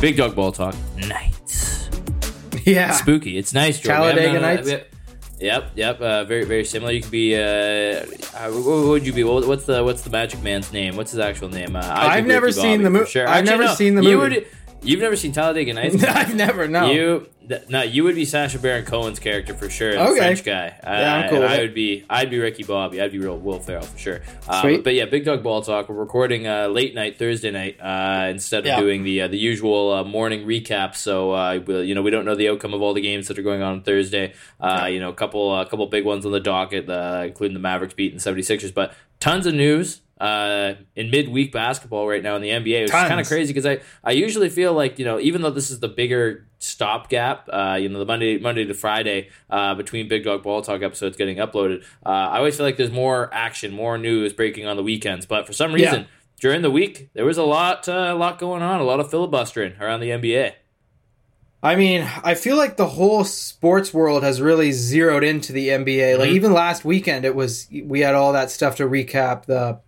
Big Dog Ball Talk Nights. Yeah. Spooky. It's nice. Jordan. Talladega haven't Nights? we have- Yep, yep. Uh, very, very similar. You could be. Uh, uh, what what would you be? What's the What's the Magic Man's name? What's his actual name? Uh, I'd I've never Ricky seen the mo- for Sure. I've Actually, never no, seen the you movie. You've never seen Talladega Nights? I've never no. You th- no, you would be Sacha Baron Cohen's character for sure, the Okay. French guy. Yeah, I'm cool with I would be, I'd be Ricky Bobby. I'd be real Will Ferrell for sure. Uh, Sweet. But, yeah, Big Dog Ball Talk. We're recording uh, late night Thursday night uh, instead of Yeah. doing the uh, the usual uh, morning recap. So uh, we, you know we don't know the outcome of all the games that are going on on Thursday. Uh, You know, a couple a couple big ones on the docket, uh, including the Mavericks beating the 76ers, but tons of news. Uh, in midweek basketball right now in the NBA, which is kind of crazy because I, I usually feel like you know even though this is the bigger stopgap, uh, you know the Monday Monday to Friday uh, between Big Dog Ball Talk episodes getting uploaded, uh, I always feel like there's more action, more news breaking on the weekends. But for some reason, Yeah. during the week there was a lot uh, a lot going on, a lot of filibustering around the NBA. I mean, I feel like the whole sports world has really zeroed into the NBA. Like Mhm. even last weekend, it was we had all that stuff to recap the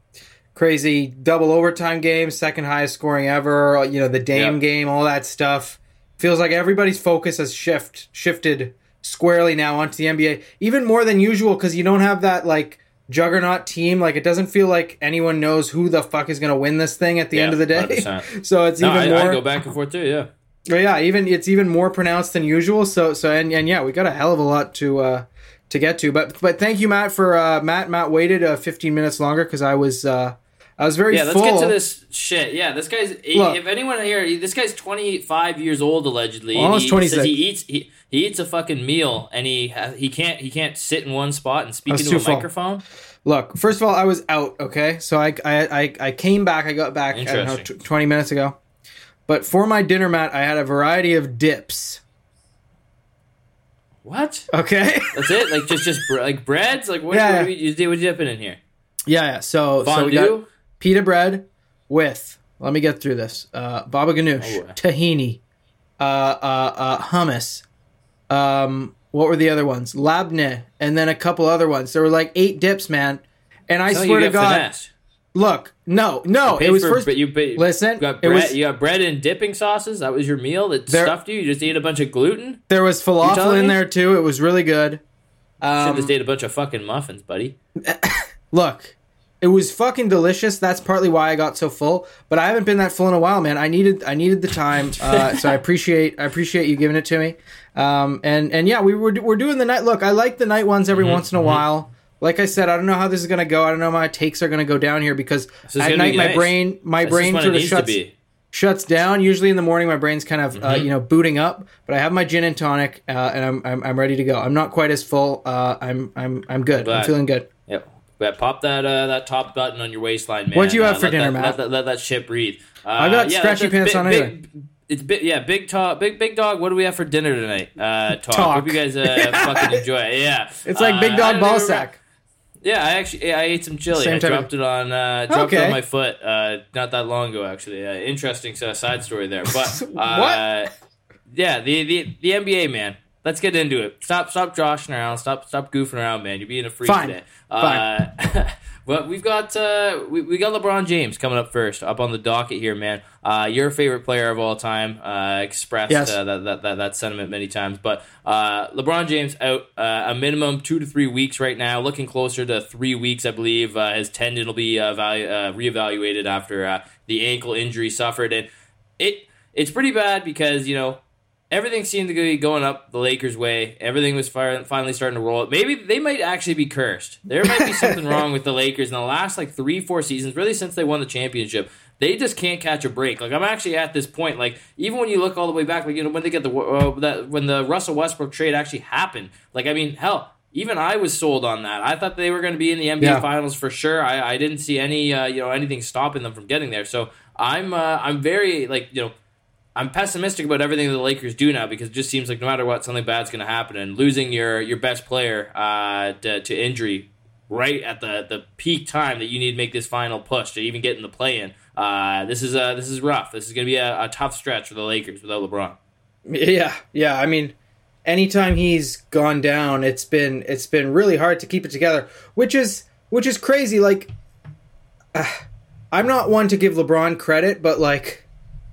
crazy double overtime game, second highest scoring ever. You know, the Dame Yep. game, all that stuff. Feels like everybody's focus has shift shifted squarely now onto the NBA, even more than usual because you don't have that like juggernaut team. Like it doesn't feel like anyone knows who the fuck is going to win this thing at the Yeah, end of the day. 100%. so it's No, even I, more. I go back and forth too. Yeah. But yeah, even it's even more pronounced than usual. So so and, and yeah, we got a hell of a lot to uh to get to. But but thank you, Matt, for uh Matt Matt waited uh 15 minutes longer because I was uh I was very Yeah, let's full. get to this shit. Yeah, this guy's. Look. if anyone here, this guy's twenty five years old allegedly. Almost he 26. He eats. He, he eats a fucking meal, and he he can't he can't sit in one spot and speak into a full. microphone. Look, first of all, I was out. Okay, so I I I, I came back. I got back I don't know, Interesting. 20 minutes ago. But for my dinner, mat, I had a variety of dips. What? Okay. That's it? Like just just bre- like breads? Like what? Yeah, what do you, you, what you dipping in here? yeah, yeah. So so we got pita bread with. Let me get through this. Uh, baba ganoush, Oh, tahini, uh, uh, uh, hummus. Um, what were the other ones? Labneh, and then a couple other ones. There were like eight dips, man. And I like swear to God, finessed. Look, no, no, it was for- first. but you paid, Listen, you got bread. was- you got bread and dipping sauces. That was your meal that There- stuffed you. You just ate a bunch of gluten. There was falafel in me? there too. It was really good. Should Um, just ate a bunch of fucking muffins, buddy. look, it was fucking delicious. That's partly why I got so full. But I haven't been that full in a while, man. I needed I needed the time, uh, so I appreciate I appreciate you giving it to me. Um, and and yeah, we were we're doing the night. Look, I like the night ones every once in a while. Like I said, I don't know how this is gonna go. I don't know how my takes are gonna go down here because at night my brain my That's brain sort of shuts shuts down. Usually in the morning, my brain's kind of uh, Mm-hmm. you know booting up, but I have my gin and tonic, uh, and I'm, I'm I'm ready to go. I'm not quite as full. Uh, I'm I'm I'm good. I'm feeling good. Yep. Yeah, pop that uh, that top button on your waistline, man. What do you have Uh, for dinner, that, Matt? Let, that- let that shit breathe. Uh, I got yeah, that's pants big, on big. It's big, yeah, big talk, big big dog. What do we have for dinner tonight? Uh, talk. Talk. Hope you guys uh, fucking enjoy it. Yeah, It's like Uh, big dog ball sack. Yeah, I actually I ate some chili. Same I type of- dropped it on uh, dropped it on my foot uh, not that long ago. Actually, uh, interesting uh, side story there. But uh, yeah, the, the the NBA man. Let's get into it. Stop stop joshing around. Stop stop goofing around, man. You're being a freak Fine. today. Uh, but we've got uh, we, we got LeBron James coming up first, up on the docket here, man. Uh, your favorite player of all time. Uh, expressed Yes. uh, that, that, that that sentiment many times. But uh, LeBron James out uh, a minimum two to three weeks right now, looking closer to three weeks, I believe. Uh, his tendon will be uh, uh, reevaluated after uh, the ankle injury suffered, and it it's pretty bad because you know everything seemed to be going up the Lakers' way. Everything was finally starting to roll. Maybe they might actually be cursed. There might be something wrong with the Lakers in the last like three, four seasons, really since they won the championship. They just can't catch a break. Like I'm actually at this point. Like even when you look all the way back, like you know when they get the uh, that when the Russell Westbrook trade actually happened. Like I mean, hell. Even I was sold on that. I thought they were going to be in the NBA Yeah. Finals for sure. I, I didn't see any, uh, you know, anything stopping them from getting there. So I'm, uh, I'm very like, you know, I'm pessimistic about everything the Lakers do now because it just seems like no matter what, something bad's going to happen. And losing your your best player uh, to, to injury right at the, the peak time that you need to make this final push to even get in the play in. Uh, this is uh, this is rough. This is going to be a, a tough stretch for the Lakers without LeBron. Yeah, yeah. I mean, anytime he's gone down, it's been it's been really hard to keep it together, which is which is crazy. Like, I'm not one to give LeBron credit, but like,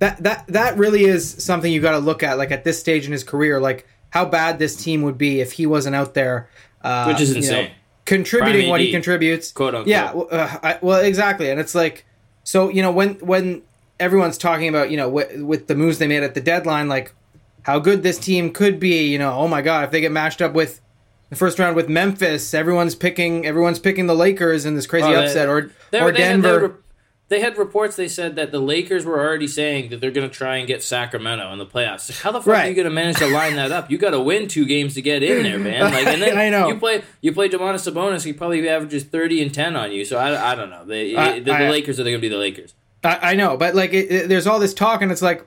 that that that really is something you got to look at. Like at this stage in his career, like how bad this team would be if he wasn't out there, uh, Which is you know, insane. contributing Prime what he contributes. quote unquote. Yeah, uh, I, well, exactly, and it's like so you know when when everyone's talking about you know w- with the moves they made at the deadline, like how good this team could be. You know, oh my god, if they get matched up with the first round with Memphis, everyone's picking everyone's picking the Lakers in this crazy Oh, upset, or They- or they Denver. they, re- they had reports. They said that the Lakers were already saying that they're going to try and get Sacramento in the playoffs. So how the fuck are you going to manage to line that up? You got to win two games to get in there, man. Like, and then I know. you play you play Domantas Sabonis. He probably averages thirty and ten on you. So I, I don't know. They, the, the I- Lakers are they going to be the Lakers? I, I know, but like, it, it- there's all this talk, and it's like,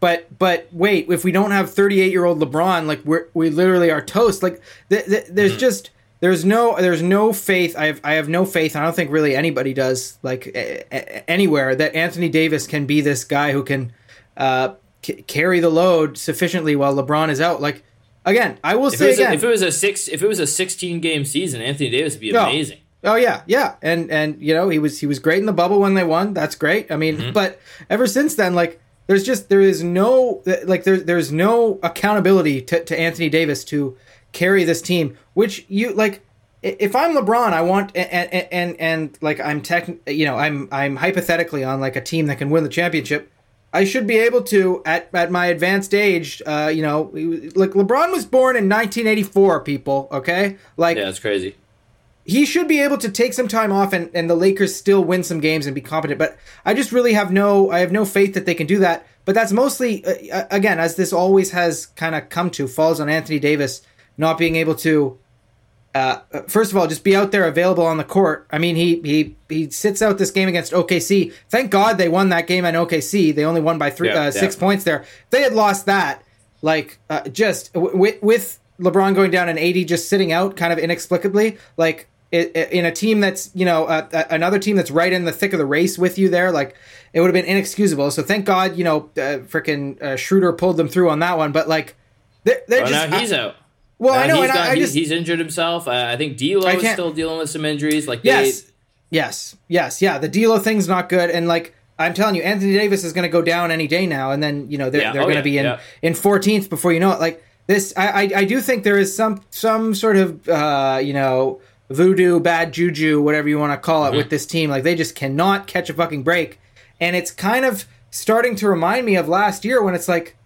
but but wait, if we don't have 38 year old LeBron, like we're we literally are toast. Like, th- th- there's Mm-hmm. just there's no there's no faith. I have I have no faith. I don't think really anybody does. Like a- a- anywhere that Anthony Davis can be this guy who can uh, c- carry the load sufficiently while LeBron is out. Like again, I will If say was a, again, if it was a six, if it was a sixteen game season, Anthony Davis would be No. amazing. Oh yeah, yeah, and and you know he was he was great in the bubble when they won. That's great. I mean, Mm-hmm. but ever since then, like there's just there is no like there's there's no accountability to, to Anthony Davis to carry this team. Which you like, if I'm LeBron, I want and and and, and like I'm tech, you know, I'm I'm hypothetically on like a team that can win the championship. I should be able to at at my advanced age. Uh, you know, like LeBron was born in 1984. People, okay, like Yeah, it's crazy. he should be able to take some time off and, and the Lakers still win some games and be competent. But I just really have no I have no faith that they can do that. But that's mostly uh, again as this always has kind of come to falls on Anthony Davis not being able to. Uh, first of all, just be out there available on the court. I mean, he he he sits out this game against OKC. Thank God they won that game at OKC. They only won by three Yeah, uh, six yeah. points there. If they had lost that, like uh, just w- with with LeBron going down and AD just sitting out kind of inexplicably, like in a team that's you know another team that's right in the thick of the race with you there, like it would have been inexcusable. So thank God you know uh, freaking uh, Schroeder pulled them through on that one. But like they're, they're Well, just now he's out. Well, Now I know, he's got- I, I he's, just he's injured himself. Uh, I think D'Lo is still dealing with some injuries. Like they, Yes. Yes. Yes. Yeah. The D'Lo thing's not good, and like I'm telling you, Anthony Davis is going to go down any day now, and then you know they're Yeah. they're Oh, going to yeah, be in yeah. in 14th before you know it. Like this, I, I I do think there is some some sort of uh you know voodoo, bad juju, whatever you want to call it, Mm-hmm. with this team. Like they just cannot catch a fucking break, and it's kind of starting to remind me of last year when it's like.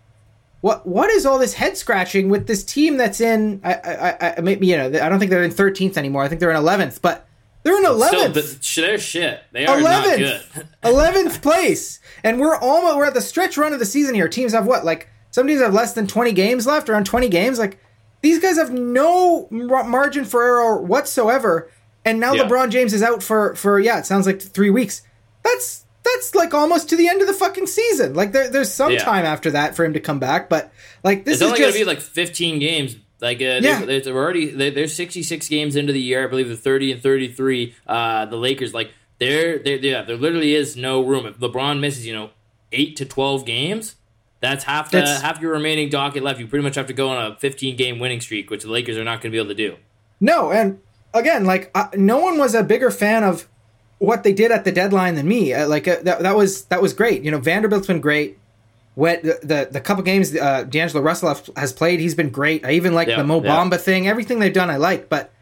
What what is all this head scratching with this team that's in? I I I maybe you know I don't think they're in thirteenth anymore. I think they're in eleventh, but they're in eleventh. but sh- they're shit. They are not good. Eleventh, eleventh place, and we're almost we're at the stretch run of the season here. Teams have what like some teams have less than twenty games left, around twenty games. Like these guys have no margin for error whatsoever, and now Yeah. LeBron James is out for for yeah, it sounds like three weeks. That's that's like almost to the end of the fucking season. Like there, there's some Yeah. time after that for him to come back, but like this It's is only just going to be like 15 games. Like uh, Yeah. they, they're already they, they're 66 games into the year. I believe they're 30 and 33. Uh, the Lakers like they're they yeah there literally is no room if LeBron misses you know eight to 12 games. That's half the That's- half your remaining docket left. You pretty much have to go on a 15 game winning streak, which the Lakers are not going to be able to do. No, and again, like uh, no one was a bigger fan of what they did at the deadline than me. Uh, like uh, that, that was that was great. You know, Vanderbilt's been great. What the the, the couple games uh, D'Angelo Russell has played, he's been great. I even like Yeah, the Mo yeah. Bamba thing. Everything they've done, I like. But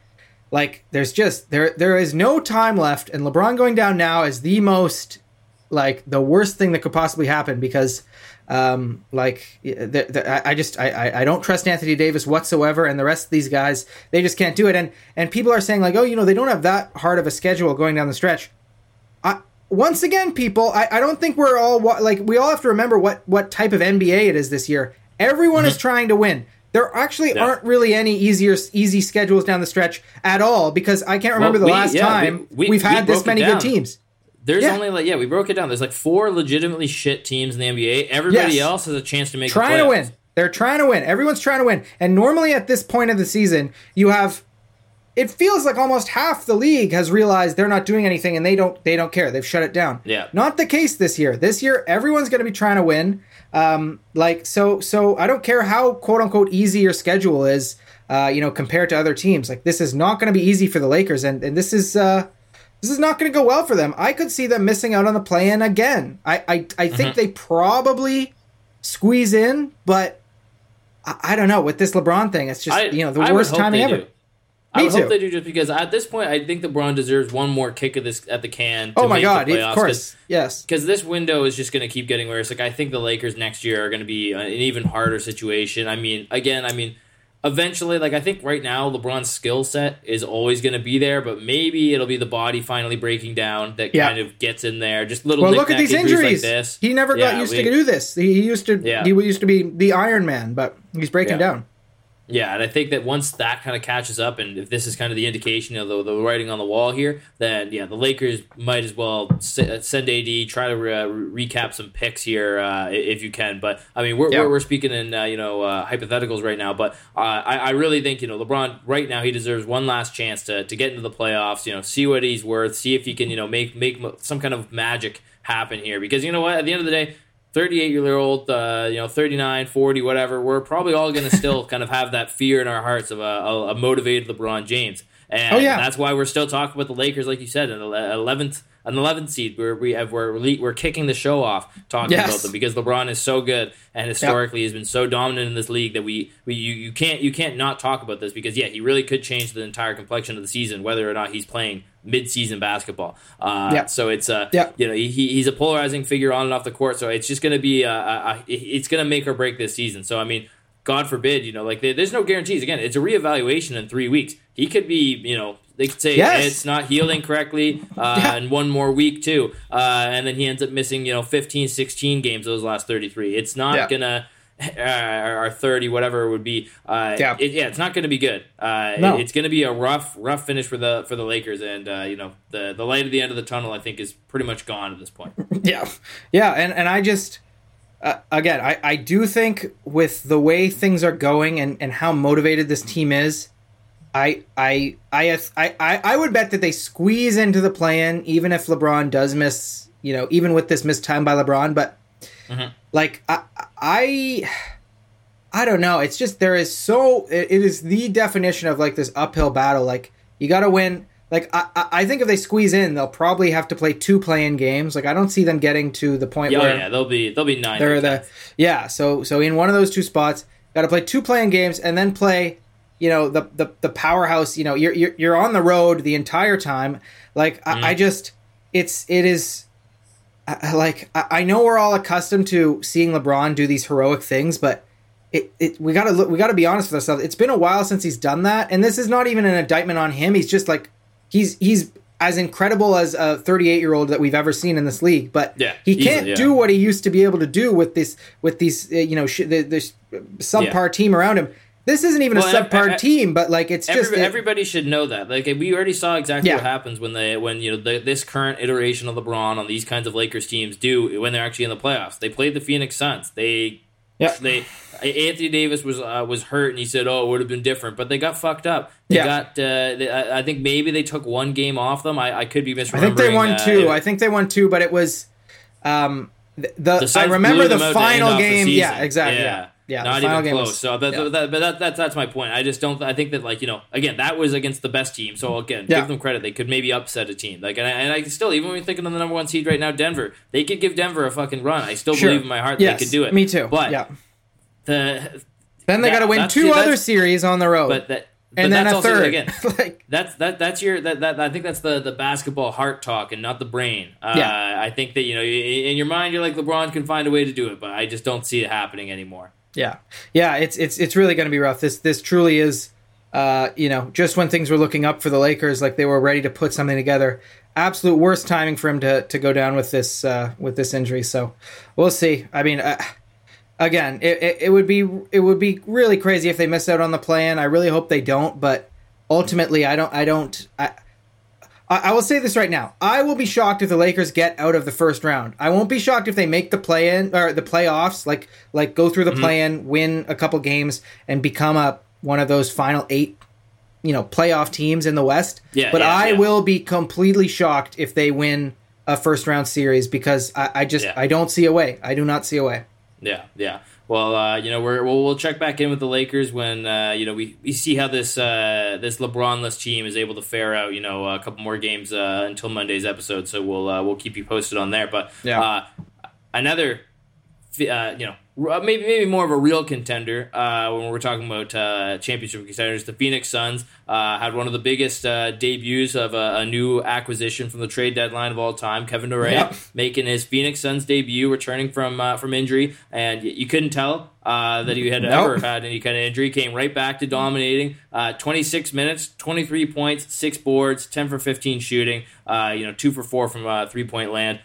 like, there's just there there is no time left, and LeBron going down now is the most like the worst thing that could possibly happen because um like the, the, I- just I, I don't trust Anthony Davis whatsoever and the rest of these guys they just can't do it and and people are saying like oh you know they don't have that hard of a schedule going down the stretch I, once again people I, I don't think we're all like we all have to remember what what type of NBA it is this year everyone is trying to win there actually Mm-hmm. Yeah. aren't really any easier easy schedules down the stretch at all because I can't remember Well, the we- last yeah, time we- have we had this many down. good teams There's Yeah. only like yeah, we broke it down. There's like four legitimately shit teams in the NBA. Everybody Yes. else has a chance to make trying to win. They're trying to win. Everyone's trying to win. And normally at this point of the season, you have it feels like almost half the league has realized they're not doing anything and they don't they don't care. They've shut it down. Yeah. Not the case this year. This year everyone's going to be trying to win. Um like so so I don't care how quote unquote easy your schedule is uh you know compared to other teams. Like this is not going to be easy for the Lakers and and this is uh this is not going to go well for them. I could see them missing out on the play in again. I I, I think Mm-hmm. they probably squeeze in, but I, I don't know with this LeBron thing. It's just I, you know the I worst timing ever. do. I Me would hope they do just because at this point I think LeBron deserves one more kick of this at the can. To Oh my make god! Of playoffs, 'cause- course, yes. because this window is just going to keep getting worse. Like I think the Lakers next year are going to be an even harder situation. I mean, again, I mean, eventually, like I think right now LeBron's skill set is always going to be there, but maybe it'll be the body finally breaking down that Yeah. kind of gets in there. Just little. Well, look at these injuries injuries. like this. He never got used we- to do this. He he used to. Yeah. He used to be the Iron Man, but he's breaking Yeah. down. Yeah, and I think that once that kind of catches up, and if this is kind of the indication of the, the writing on the wall here, then yeah, the Lakers might as well send AD, try to uh, re- recap some picks here uh, if you can. But I mean, we're, Yeah. we're, we're speaking in uh, you know uh, hypotheticals right now, but uh, I, I really think you know LeBron right now he deserves one last chance to, to get into the playoffs. You know, see what he's worth, see if he can you know make make some kind of magic happen here. Because you know what, at the end of the day. 38 year old, uh, you know, 39, 40, whatever, we're probably all going to still kind of have that fear in our hearts of a, a, a motivated LeBron James. And Oh, yeah. that's why we're still talking about the Lakers, like you said, an 11th, an 11th seed where we have, we're, we're kicking the show off talking Yes. about them because LeBron is so good and historically has been so dominant in this league that we, we you, you can't, you can't not talk about this because yeah, he really could change the entire complexion of the season, whether or not he's playing mid-season basketball. Uh, Yeah. So it's, uh, Yeah. you know, he, he's a polarizing figure on and off the court. So it's just going to be, uh, uh, it's going to make or break this season. So I mean, God forbid, you know, like there's no guarantees. Again, it's a reevaluation in three weeks. He could be, you know, they could say Yes. it's not healing correctly, uh, Yeah. and one more week too, uh, and then he ends up missing, you know, 15, 16 games those last 33. It's not Yeah. gonna. Uh, or 30 whatever it would be uh Yeah. it, yeah it's not going to be good uh No. it- it's going to be a rough rough finish for the for the lakers and uh you know the the light at the end of the tunnel i think is pretty much gone at this point Yeah, yeah, and and I just uh, again, I I do think with the way things are going and and how motivated this team is, I I I I I, would bet that they squeeze into the play-in, even if LeBron does miss, you know, even with this missed time by LeBron, but mm-hmm. like I I. I don't know. It's just there is so it, it is the definition of like this uphill battle. Like you got to win. Like I, I I think if they squeeze in, they'll probably have to play two play-in games. Like I don't see them getting to the point yeah, where yeah they'll be they'll be nine they're the yeah. So so in one of those two spots, got to play two playing games and then play. You know the the the powerhouse. You know you're you're, you're on the road the entire time. Like Mm-hmm. I, I just it's it is. I, like I, I know we're all accustomed to seeing LeBron do these heroic things, but it, it we gotta look we gotta be honest with ourselves. It's been a while since he's done that, and this is not even an indictment on him. He's just like he's he's as incredible as a 38 year old that we've ever seen in this league, but Yeah, he can't yeah. do what he used to be able to do with this with these uh, you know sh- the, this subpar team around him. This isn't even Well, a and ev- subpar team, but like it's just it- everybody should know that. Like we already saw exactly Yeah. what happens when they when you know the, this current iteration of LeBron on these kinds of Lakers teams do when they're actually in the playoffs. They played the Phoenix Suns. They Yeah. they Anthony Davis was uh, was hurt and he said, "Oh, it would have been different," but they got fucked up. They Yeah. got. Uh, they, I, I think maybe they took one game off them. I, I could be misremembering. I think they won uh, two. it- I think they won two, but it was um the, the, I remember the them out to end final game. yeah, exactly. Yeah, yeah. not even close. was- so, but, yeah. but that, that's that's my point. I just don't. I think that like you know, again, that was against the best team. So again, Yeah. give them credit. They could maybe upset a team. Like, and I, and I still, even when we're thinking of the number one seed right now, Denver, they could give Denver a fucking run. I still Sure. believe in my heart yes, they could do it. Me too. But yeah. the Then they got to win two other series on the road, but that. But and then that's a also, third. again. like That's that. That's your that, that. I think that's the the basketball heart talk and not the brain. Uh, Yeah. I think that you know in your mind you're like LeBron can find a way to do it, but I just don't see it happening anymore. Yeah, yeah, it's it's it's really going to be rough. This this truly is, uh, you know, just when things were looking up for the Lakers, like they were ready to put something together. Absolute worst timing for him to to go down with this uh, with this injury. So we'll see. I mean, uh, again, it, it, it would be it would be really crazy if they miss out on the plan. I really hope they don't, but ultimately, I don't. I don't. I, I I will say this right now. I will be shocked if the Lakers get out of the first round. I won't be shocked if they make the play in or the playoffs, like like go through the Mm-hmm. play in, win a couple games, and become a one of those final eight, you know, playoff teams in the West. Yeah, but yeah, I yeah. will be completely shocked if they win a first round series because I, I just Yeah. I don't see a way. I do not see a way. Yeah, yeah. Well, uh, you know, we're, we'll, we'll check back in with the Lakers when uh, you know we, we see how this uh, this LeBronless team is able to fare out. You know, a couple more games uh, until Monday's episode, so we'll uh, we'll keep you posted on there. But Yeah. uh, another, uh, you know, maybe maybe more of a real contender uh, when we're talking about uh, championship contenders. The Phoenix Suns uh, had one of the biggest uh, debuts of a, a new acquisition from the trade deadline of all time. Kevin Durant Yep. making his Phoenix Suns debut, returning from uh, from injury, and y- you couldn't tell uh, that he had Nope. ever had any kind of injury. Came right back to dominating. Uh, 26 minutes, 23 points, six boards, 10 for 15 shooting. Uh, you know, two for four from uh, three point land.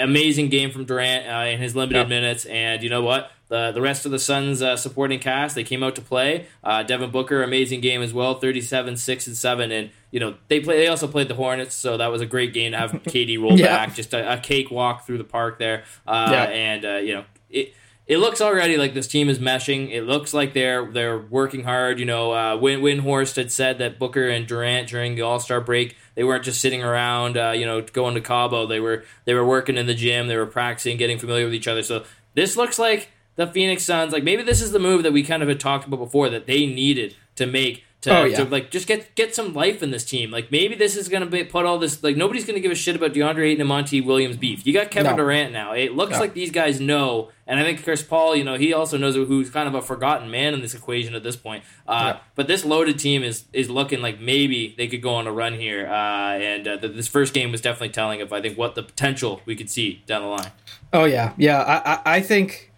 Amazing game from Durant uh, in his limited Yep. minutes, and you know what? The, the rest of the Suns uh, supporting cast they came out to play. Uh, Devin Booker amazing game as well, 37, six and seven, and you know they play. They also played the Hornets, so that was a great game to have KD roll Yeah. back, just a, a cakewalk through the park there. Uh, Yeah. And uh, you know it. It looks already like this team is meshing. It looks like they're they're working hard. You know, uh, Win Windhorst had said that Booker and Durant during the All Star break they weren't just sitting around, uh, you know, going to Cabo. They were they were working in the gym. They were practicing, getting familiar with each other. So this looks like the Phoenix Suns. Like maybe this is the move that we kind of had talked about before that they needed to make to, Oh, yeah. to like just get get some life in this team. Like maybe this is gonna be put all this like nobody's gonna give a shit about DeAndre Ayton and Monty Williams beef. You got Kevin No. Durant now. It looks No. like these guys know, and I think Chris Paul, you know, he also knows who's kind of a forgotten man in this equation at this point. Uh, Yeah. But this loaded team is is looking like maybe they could go on a run here. Uh, and uh, th- this first game was definitely telling of I think what the potential we could see down the line. Oh yeah, yeah. I I, I think,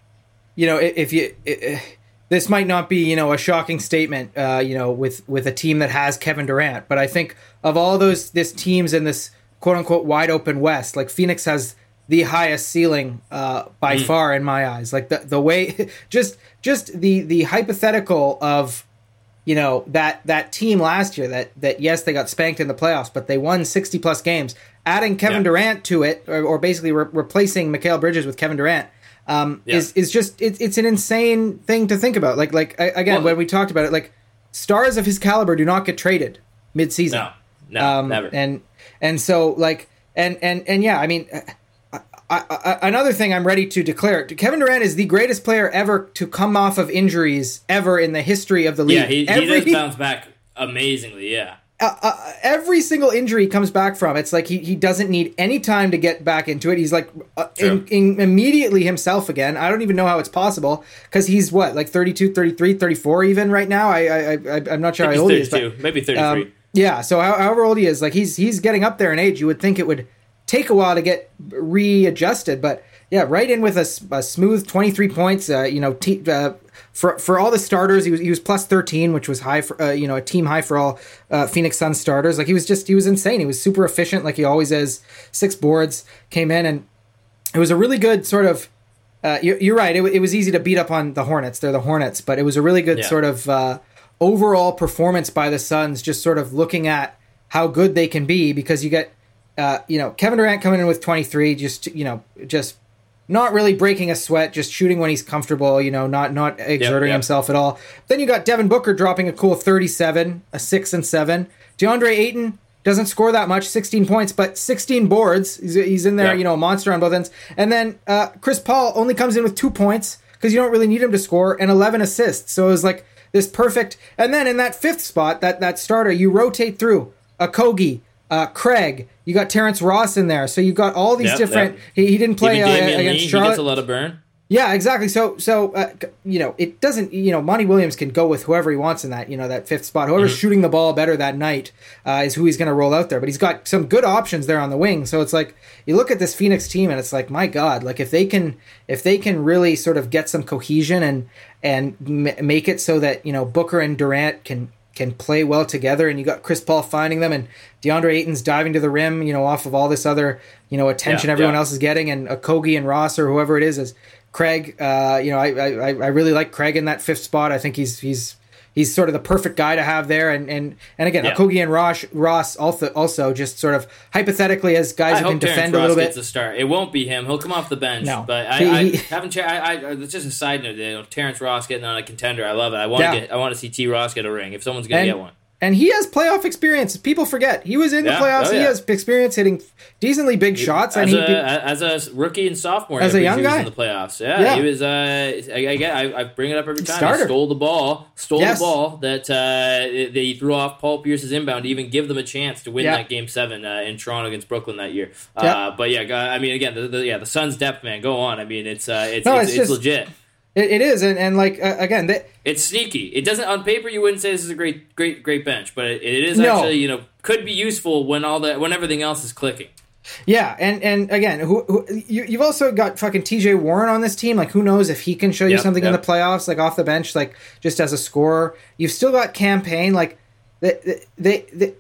you know, if you. i this might not be, you know, a shocking statement, uh, you know, with with a team that has Kevin Durant, but I think of all those this teams in this quote unquote wide open West, like Phoenix has the highest ceiling uh, by far in my eyes. Like the the way, just just the the hypothetical of you know that that team last year that that yes they got spanked in the playoffs but they won 60 plus games adding kevin Yeah. durant to it or, or basically re- replacing Mikal bridges with kevin durant um, Yeah. is is just it, it's an insane thing to think about like like I, again Well- when we talked about it like stars of his caliber do not get traded mid-season No, no, um, never. and and so like and and and yeah i mean I, I, I, another thing i'm ready to declare kevin durant is the greatest player ever to come off of injuries ever in the history of the league yeah, he, he Every- does bounce back amazingly. Yeah. Uh, uh, every single injury he comes back from, it's like he, he doesn't need any time to get back into it. He's like uh, in, in immediately himself again. I don't even know how it's possible because he's what, like 32, 33, 34 even right now? I, I, I, I'm not sure how old he is. but- maybe 33. um, yeah, so how, however old he is, like he's he's getting up there in age. You would think it would take a while to get readjusted, but yeah, right in with a smooth twenty three points. Uh, you know, te- uh, for for all the starters, he was he was plus thirteen, which was high for uh, you know a team high for all uh, Phoenix Suns starters. Like he was just he was insane. He was super efficient, like he always is. Six boards came in, and it was a really good sort of. Uh, you're, you're right. It, it was easy to beat up on the Hornets. They're the Hornets, but it was a really good Yeah. sort of uh, overall performance by the Suns. Just sort of looking at how good they can be because you get, uh, you know, Kevin Durant coming in with 23, just you know, just not really breaking a sweat, just shooting when he's comfortable. You know, not not exerting yep. himself at all. Then you got Devin Booker dropping a cool 37, a six and seven. DeAndre Ayton doesn't score that much, 16 points, but 16 boards. He's, he's in there, Yeah. you know, a monster on both ends. And then uh, Chris Paul only comes in with two points because you don't really need him to score, and 11 assists. So it was like this perfect. And then in that fifth spot, that that starter, you rotate through Okogie, uh, Craig. You got Terrence Ross in there, so you've got all these Yep, different. yep. He, he didn't play uh, Damion Lee, against he gets a lot of burn. Yeah, exactly. So, so uh, you know, it doesn't. You know, Monty Williams can go with whoever he wants in that. You know, that fifth spot. Whoever's Mm-hmm. shooting the ball better that night uh, is who he's going to roll out there. But he's got some good options there on the wing. So it's like you look at this Phoenix team, and it's like, my God, like if they can, if they can really sort of get some cohesion and and m- make it so that you know Booker and Durant can can play well together, and you got Chris Paul finding them, and DeAndre Ayton's diving to the rim, you know, off of all this other you know attention Yeah, everyone yeah. else is getting, and Kogi and Ross or whoever it is is Craig. Uh, you know, I, I I I really like Craig in that fifth spot. I think he's he's he's sort of the perfect guy to have there, and and and again, Yeah. Kogi and Ross Ross also also just sort of hypothetically as guys I who can defend a little gets bit. a start. It won't be him. He'll come off the bench. No. but I, He- I he- haven't. I, I, it's just a side note. You know, Terrence Ross getting on a contender. I love it. I want to Yeah. get. I want to see T. Ross get a ring if someone's going to get one. And he has playoff experience. People forget he was in the playoffs. Oh, He has experience hitting decently big shots, and as he a, as a rookie and sophomore, As a young he was guy. in the playoffs. Yeah, Yeah. he was. Uh, I, again, I, I bring it up every time. Starter. He stole the ball, stole Yes. the ball that uh, they threw off Paul Pierce's inbound to even give them a chance to win Yeah. that game seven uh, in Toronto against Brooklyn that year. Yeah. Uh, but yeah, I mean, again, the, the, yeah, the Suns' depth, man, go on. I mean, it's uh, it's No, it's, it's it's just- legit. It, it is, and, and like uh, again, they, It's sneaky. It doesn't on paper. You wouldn't say this is a great, great, great bench, but it, it is No. actually you know could be useful when all that when everything else is clicking. Yeah, and and again, who, who you, you've also got fucking T.J. Warren on this team. Like, who knows if he can show you Yep, something in the playoffs, like off the bench, like just as a scorer. You've still got Cam Payne, like they they, they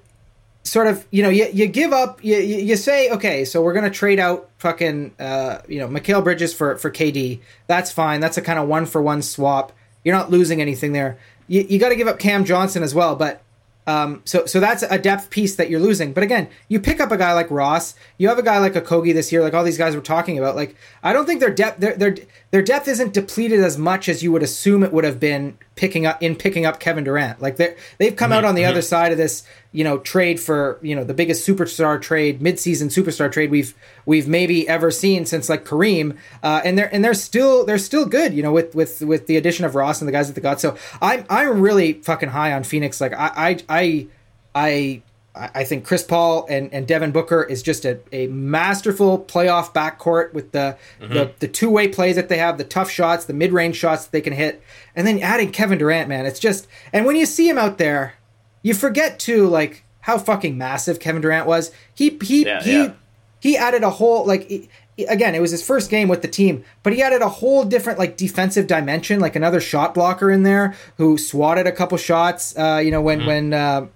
sort of you know you, you give up you, you say okay so we're gonna trade out fucking uh you know Mikal Bridges for for KD that's fine. That's a kind of one for one swap. You're not losing anything there. You, you got to give up Cam Johnson as well but um, so so that's a depth piece that you're losing. But again, you pick up a guy like Ross, you have a guy like a Kogi this year, like all these guys were talking about. Like I don't think their depth their their depth isn't depleted as much as you would assume it would have been picking up in picking up Kevin Durant. Like they they've come out on the other side of this, you know, trade for you know the biggest superstar trade, midseason superstar trade we've we've maybe ever seen since like Kareem. Uh, and they're and they're still they're still good, you know, with with with the addition of Ross and the guys that they got. So I'm I'm really fucking high on Phoenix. Like I I I I I think Chris Paul and, and Devin Booker is just a, a masterful playoff backcourt with the the, the two way plays that they have, the tough shots, the mid range shots that they can hit, and then adding Kevin Durant, man, it's just and when you see him out there, you forget too like how fucking massive Kevin Durant was. He he Yeah, he yeah. he added a whole like he- again it was his first game with the team but he added a whole different like defensive dimension like another shot blocker in there who swatted a couple shots uh you know when Mm-hmm. when uh,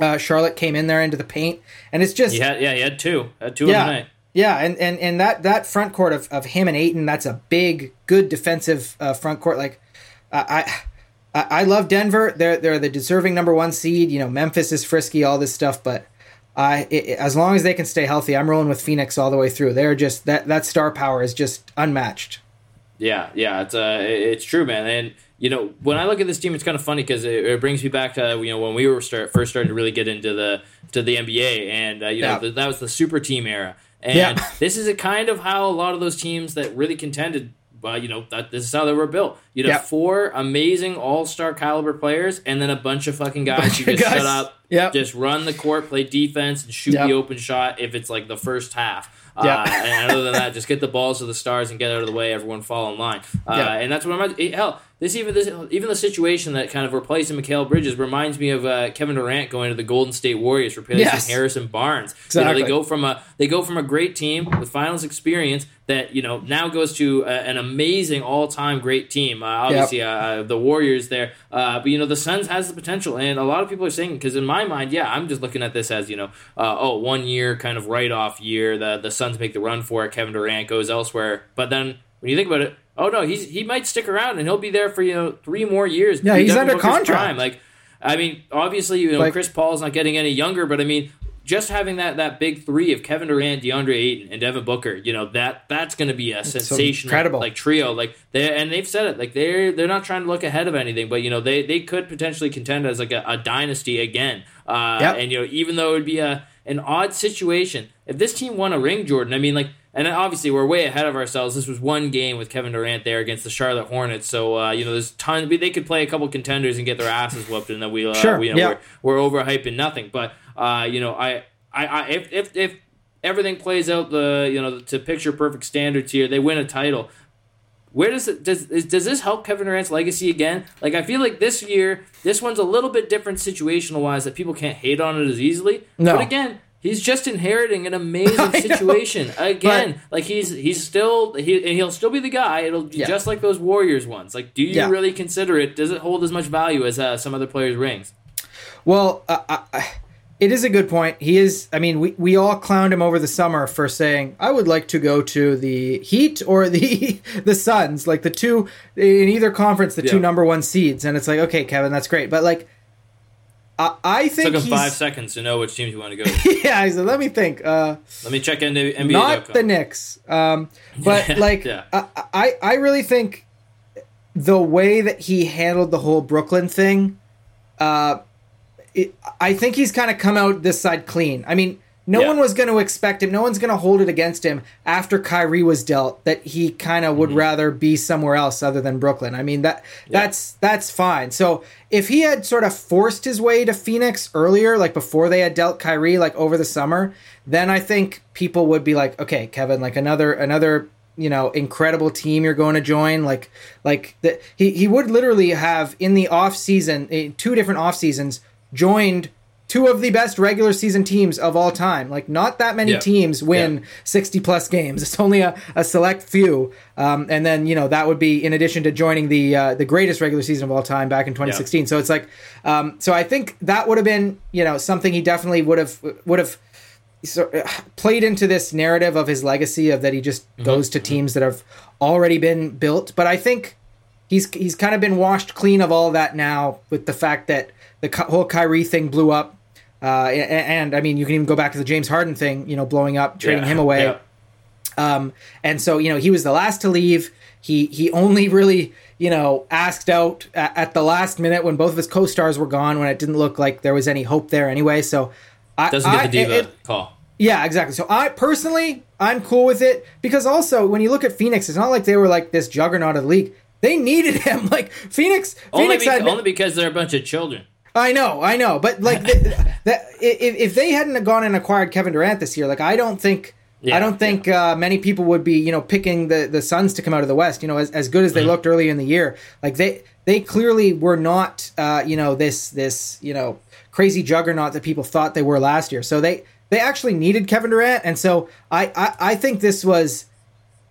uh charlotte came in there into the paint and it's just had yeah, he had two, had two yeah on the night. yeah and and and that that front court of, of him and Ayton that's a big good defensive uh, front court like I I I love Denver. They're they're the deserving number one seed. You know, Memphis is frisky, all this stuff, but I it, as long as they can stay healthy, I'm rolling with Phoenix all the way through. They're just that that star power is just unmatched. Yeah, yeah, it's uh, it's true, man. And you know, when I look at this team, it's kind of funny because it, it brings me back to you know when we were start, first starting to really get into the to the NBA, and uh, you know Yeah. th- that was the super team era. And Yeah. this is a kind of how a lot of those teams that really contended. Uh, you know that this is how they were built. You know, Yeah. four amazing all star caliber players, and then a bunch of fucking guys who just guys. shut up, Yep. just run the court, play defense, and shoot Yep. the open shot if it's like the first half. Yep. Uh, and other than that, just get the balls to the stars and get out of the way. Everyone fall in line. Uh, Yeah. And that's what I'm. Hell, this even this even the situation that kind of replacing Mikal Bridges reminds me of uh, Kevin Durant going to the Golden State Warriors, replacing Yes. Harrison Barnes. You know, Exactly. they go from a they go from a great team with finals experience that you know now goes to a, an amazing all time great team. Uh, obviously, uh, the Warriors there, uh, but you know the Suns has the potential, and a lot of people are saying because in my mind, yeah, I'm just looking at this as you know, uh, oh, one year kind of write off year. The the Suns make the run for it. Kevin Durant goes elsewhere, but then when you think about it, oh no, he's he might stick around and he'll be there for you know three more years. Yeah, he's under contract. Like, I mean, obviously, you know, Like- Chris Paul's not getting any younger, but I mean, just having that that big three of Kevin Durant, DeAndre Ayton, and Devin Booker, you know, that that's going to be a sensational incredible. like trio. Like they and they've said it, like they're they're not trying to look ahead of anything, but you know, they they could potentially contend as like a, a dynasty again. Uh, Yep. And you know, even though it would be a an odd situation if this team won a ring, Jordan. I mean, like. And obviously, we're way ahead of ourselves. This was one game with Kevin Durant there against the Charlotte Hornets, so uh, you know there's ton. They could play a couple contenders and get their asses whooped, and then we, uh, Sure, we you know, yeah. we're, we're overhyping nothing. But uh, you know, I, I, I if, if if everything plays out the you know to picture perfect standards here, they win a title. Where does it does is, does this help Kevin Durant's legacy again? Like I feel like this year, this one's a little bit different situational wise that people can't hate on it as easily. No. But again, he's just inheriting an amazing situation again. like he's he's still he he'll still be the guy. It'll be Yeah. just like those Warriors ones. Like, do you Yeah. really consider it? Does it hold as much value as uh, some other players' rings? Well, uh, I, I, it is a good point. He is. I mean, we, we all clowned him over the summer for saying, "I would like to go to the Heat or the the Suns, like the two in either conference, the two number one seeds." And it's like, okay, Kevin, that's great, but like, I, I think Took him five seconds to know which teams you want to go. to. yeah. I said, let me think. Uh, Let me check into NBA. not the Knicks, um, but like, Yeah. I, I I really think the way that he handled the whole Brooklyn thing, uh, it, I think he's kind of come out this side clean. I mean, no Yeah. one was going to expect him. No one's going to hold it against him after Kyrie was dealt that he kind of Mm-hmm. would rather be somewhere else other than Brooklyn. I mean that that's that's fine. So if he had sort of forced his way to Phoenix earlier, like before they had dealt Kyrie, like over the summer, then I think people would be like, okay, Kevin, like another another you know incredible team you're going to join like like the, he he would literally have in the off season eh, two different off seasons joined two of the best regular season teams of all time like not that many Yeah. teams win Yeah. 60 plus games it's only a, a select few um, and then you know that would be in addition to joining the uh, the greatest regular season of all time back in 2016 so it's like um, so i think that would have been you know something he definitely would have would have so, uh, played into this narrative of his legacy of that he just goes to teams that have already been built. But I think he's he's kind of been washed clean of all that now with the fact that the whole Kyrie thing blew up. Uh, and, and I mean, you can even go back to the James Harden thing, you know, blowing up, trading Yeah, him away. yeah. Um, and so, you know, he was the last to leave. He he only really, you know, asked out at, at the last minute when both of his co-stars were gone, when it didn't look like there was any hope there anyway. So, I, Doesn't get I- the diva it- it- call. yeah, exactly. So I personally, I'm cool with it because also when you look at Phoenix, it's not like they were like this juggernaut of the league. They needed him. Like Phoenix, Only, Phoenix be- had. only because they're a bunch of children. I know, I know, but like the, if, if they hadn't gone and acquired Kevin Durant this year, like I don't think. Yeah, I don't think uh, many people would be, you know, picking the the Suns to come out of the West. You know, as, as good as they Mm-hmm. looked earlier in the year, like they they clearly were not, uh, you know, this this you know crazy juggernaut that people thought they were last year. So they they actually needed Kevin Durant, and so I I, I think this was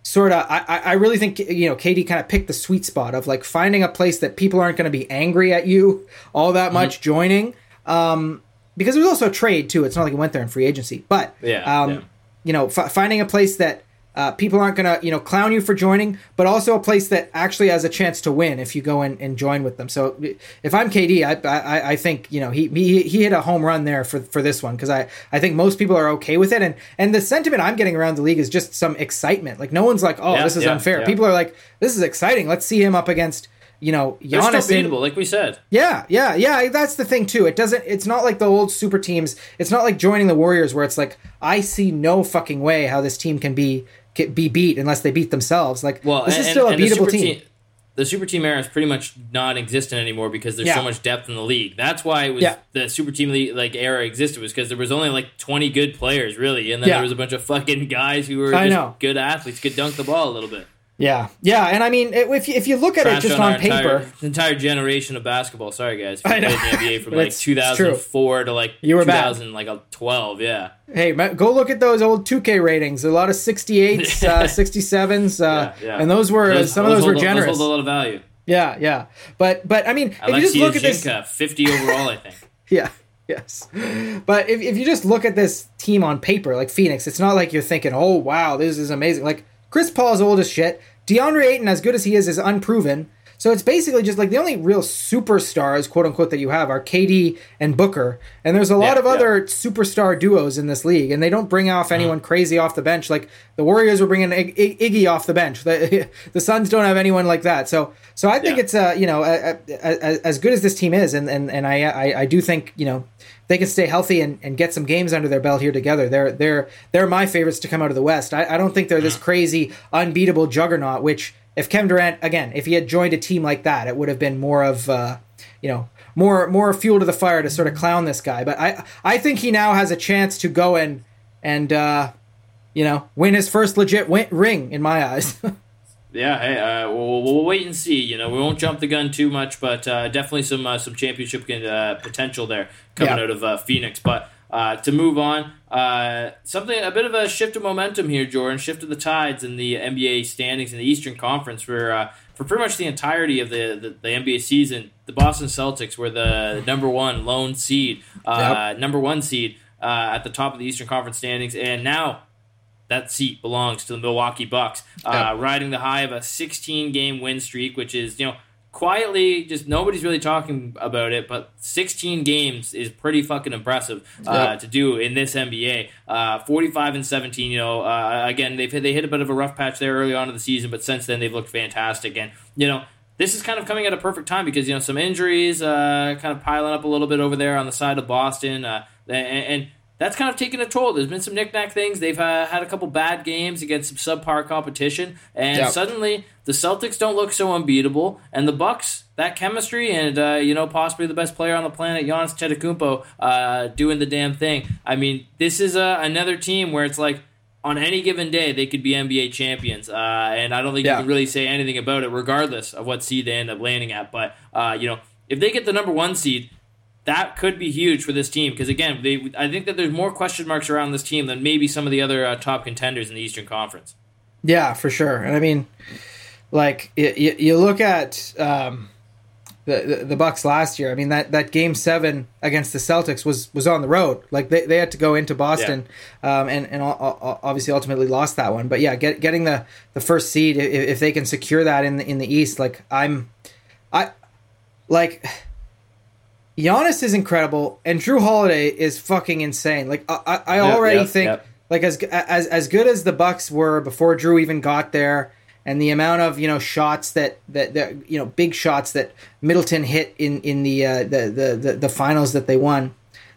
sort of I, I really think you know KD kind of picked the sweet spot of like finding a place that people aren't going to be angry at you all that much joining um because it was also a trade too it's not like he went there in free agency but Yeah, um yeah. you know f- finding a place that uh, people aren't gonna you know clown you for joining but also a place that actually has a chance to win if you go in and join with them so if i'm kd i i, I think you know he, he he hit a home run there for for this one because i i think most people are okay with it and and the sentiment i'm getting around the league is just some excitement like no one's like oh Yeah, this is yeah, unfair yeah. people are like this is exciting let's see him up against you know They're Giannis still beatable, like we said. yeah, yeah, yeah. That's the thing too. It doesn't. It's not like the old super teams. It's not like joining the Warriors where it's like I see no fucking way how this team can be can be beat unless they beat themselves. Like Well, this and, is still and a beatable super team. The super team era is pretty much non-existent anymore because there's Yeah. so much depth in the league. That's why it was Yeah. the super team le- like era existed was because there was only like 20 good players really, and then Yeah. there was a bunch of fucking guys who were I just know. good athletes, could dunk the ball a little bit. Yeah, yeah. And I mean, if you, if you look at it just on on paper, entire, entire generation of basketball. Sorry guys, I know. NBA from like it's- it's true. 2004 to like You were bad. 2000 like a 12. Yeah, hey, go look at those old 2K ratings. A lot of 68s, uh, 67s, uh, yeah, yeah. and those were some of those were generous. Those hold a lot of value. Yeah, yeah. But but I mean, if you just look at this, Jinka, 50 overall, I think. Yeah. Yes. But if, if you just look at this team on paper, like Phoenix, it's not like you're thinking, oh, wow, this is amazing. Like, Chris Paul's old as shit. DeAndre Ayton, as good as he is, is unproven. So it's basically just like the only real superstars, quote unquote, that you have are KD and Booker. And there's a lot Yeah, of yeah. other superstar duos in this league, and they don't bring off anyone crazy off the bench. Like the Warriors were bringing Ig- Ig- Iggy off the bench. The, the Suns don't have anyone like that. So so I think Yeah. it's uh, you know a, a, a, as good as this team is, and and, and I, I I do think you know they can stay healthy and, and get some games under their belt here together. They're they're they're my favorites to come out of the West. I, I don't think they're this crazy unbeatable juggernaut. Which if Kevin Durant again, if he had joined a team like that, it would have been more of uh, you know more more fuel to the fire to sort of clown this guy. But I I think he now has a chance to go and and uh, you know win his first legit win- ring in my eyes. Yeah, hey, uh, we'll, we'll wait and see. You know, we won't jump the gun too much, but uh, definitely some uh, some championship uh, potential there coming Yeah. out of uh, Phoenix. But uh, to move on, uh, something a bit of a shift of momentum here, Jordan. Shift of the tides in the NBA standings in the Eastern Conference for uh, for pretty much the entirety of the, the, the NBA season. The Boston Celtics were the number one lone seed, uh, number one seed uh, at the top of the Eastern Conference standings, and now that seat belongs to the Milwaukee Bucks, uh, Yeah. riding the high of a 16 game win streak, which is you know quietly just nobody's really talking about it, but 16 games is pretty fucking impressive uh, to do in this NBA. Uh, 45 and 17, you know, uh, again they've hit, they hit a bit of a rough patch there early on in the season, but since then they've looked fantastic, and you know this is kind of coming at a perfect time because you know some injuries uh, kind of piling up a little bit over there on the side of Boston, uh, and, and, that's kind of taken a toll. There's been some knickknack things. They've uh, had a couple bad games against some subpar competition, and Yep. suddenly the Celtics don't look so unbeatable, and the Bucks that chemistry and uh, you know possibly the best player on the planet, Giannis Antetokounmpo, uh, doing the damn thing. I mean, this is uh, another team where it's like on any given day they could be NBA champions, uh, and I don't think Yeah. you can really say anything about it, regardless of what seed they end up landing at. But uh, you know, if they get the number one seed, that could be huge for this team because again, they I think that there's more question marks around this team than maybe some of the other uh, top contenders in the Eastern Conference. Yeah, for sure. And I mean, like you, you, you look at um, the, the the Bucks last year. I mean that, that game seven against the Celtics was was on the road. Like they, they had to go into Boston, um, and and o- o- obviously ultimately lost that one. But yeah, get, getting the, the first seed if, if they can secure that in the in the East, like I'm, I like. Giannis is incredible, and Jrue Holiday is fucking insane. Like I, I, I Yep, already yep, think yep. like as as as good as the Bucks were before Jrue even got there, and the amount of you know shots that that, that you know big shots that Middleton hit in in the uh, the, the the the finals that they won,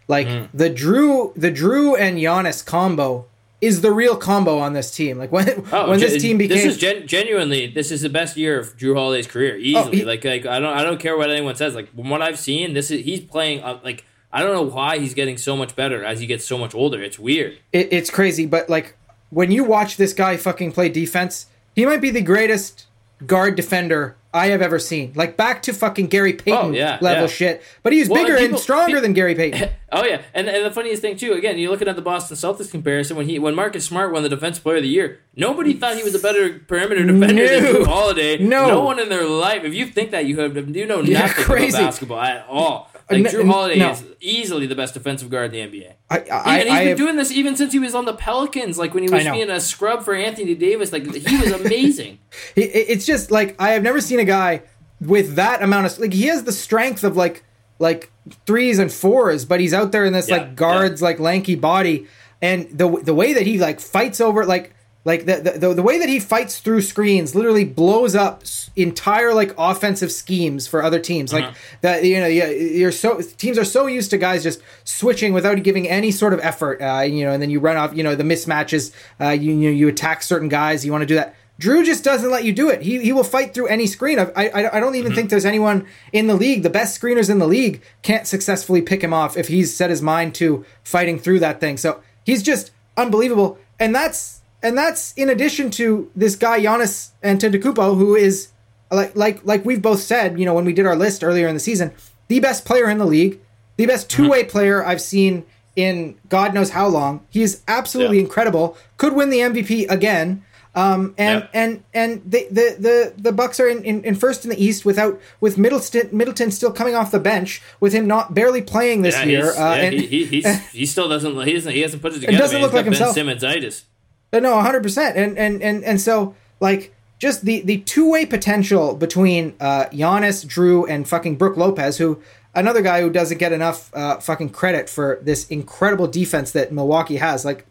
like Mm. the Jrue the Jrue and Giannis combo is the real combo on this team. Like when when this team became Oh, this is gen- genuinely this is the best year of Jrue Holiday's career easily. he- like like I don't I don't care what anyone says. Like from what I've seen, this is he's playing uh, like I don't know why he's getting so much better as he gets so much older. It's weird. it, it's crazy, but like when you watch this guy fucking play defense, he might be the greatest guard defender I have ever seen. Like back to fucking Gary oh, Payton Oh, yeah, level yeah. shit. But he's Well, bigger and and stronger pe- than Gary Payton. Oh yeah, and, and the funniest thing too, again, you're looking at the Boston Celtics comparison when he when Marcus Smart won the Defensive Player of the Year. Nobody thought he was a better perimeter defender than No. Jrue Holiday. No. one in their life. If you think that, you have you know nothing crazy. about basketball at all. Like Jrue Holiday no. is easily the best defensive guard in the NBA. I, I, and he's I been doing this even since he was on the Pelicans. Like when he was being a scrub for Anthony Davis. Like he was amazing. It- it- it's just like I have never seen a guy with that amount of like he has the strength of like like threes and fours, but he's out there in this Yeah, like guards like lanky body, and the the way that he like fights over like like the the, the, the way that he fights through screens literally blows up entire like offensive schemes for other teams. Like that you know yeah, you're so teams are so used to guys just switching without giving any sort of effort. Uh, you know, and then you run off you know the mismatches. Uh, you you, know, you attack certain guys. You want to do that. Jrue just doesn't let you do it. He, he will fight through any screen. I, I, I don't even think there's anyone in the league. The best screeners in the league can't successfully pick him off if he's set his mind to fighting through that thing. So he's just unbelievable. And that's and that's in addition to this guy Giannis Antetokounmpo, who is like like like we've both said, you know, when we did our list earlier in the season, the best player in the league, the best two way player I've seen in God knows how long. He is absolutely Yeah. incredible. Could win the MVP again. Um, and Yeah. and and the the the, the Bucks are in, in, in first in the East without with Middleton Middleton still coming off the bench with him not barely playing this Yeah, year. Uh, yeah, and, he, he, he's, he still doesn't he doesn't he hasn't put it together. It doesn't man. look He's like himself. Ben Simmons-itis. Uh, no, hundred percent, and and and and so like just the the two way potential between uh, Giannis, Jrue, and fucking Brooke Lopez, who another guy who doesn't get enough uh, fucking credit for this incredible defense that Milwaukee has, like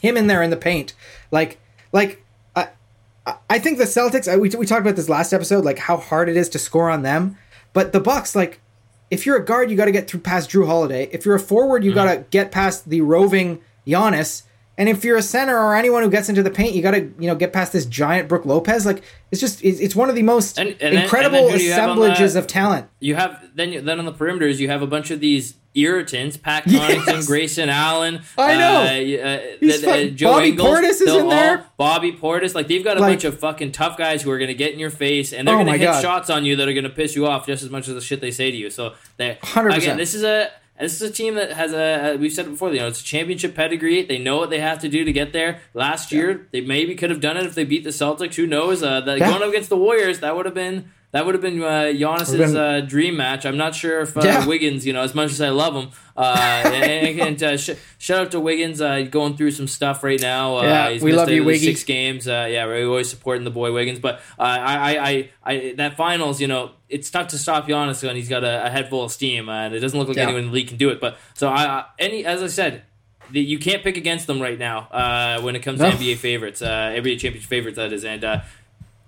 him in there in the paint, like like. I I think the Celtics. I, we we talked about this last episode, like how hard it is to score on them. But the Bucks, like, if you're a guard, you got to get through past Jrue Holiday. If you're a forward, you got to get past the roving Giannis. And if you're a center or anyone who gets into the paint, you got to you know get past this giant Brooke Lopez. Like it's just it's, it's one of the most And- and incredible then who do you have on assemblages that? of talent. You have then then on the perimeters you have a bunch of these irritants: Pat Yes. Connaughton, Grayson Allen. I know. Uh, uh, He's the- uh, fucking- Joe Bobby Ingles. Portis is in there. Bobby Portis, like they've got a Like- bunch of fucking tough guys who are going to get in your face and they're Oh going to hit God. shots on you that are going to piss you off just as much as the shit they say to you. So they 100%. again, this is a. This is a team that has a. We've said it before. You know, it's a championship pedigree. They know what they have to do to get there. Last year, they maybe could have done it if they beat the Celtics. Who knows? Uh, that Yeah. going up against the Warriors, that would have been that would have been uh, Giannis's Would've been- uh, dream match. I'm not sure if uh, Yeah. Wiggins, you know, as much as I love him, uh, and, and uh, sh- shout out to Wiggins, uh, going through some stuff right now. Uh, Yeah, he's we love you, Wiggy. Six games. Uh, yeah, we're always supporting the boy Wiggins. But uh, I, I, I, I, that finals, you know, it's tough to stop Giannis when he's got a, a head full of steam, and it doesn't look like Yeah. anyone in the league can do it. But so I, any as I said. the- You can't pick against them right now uh, when it comes No. to NBA favorites, uh, NBA championship favorites. That is, and uh,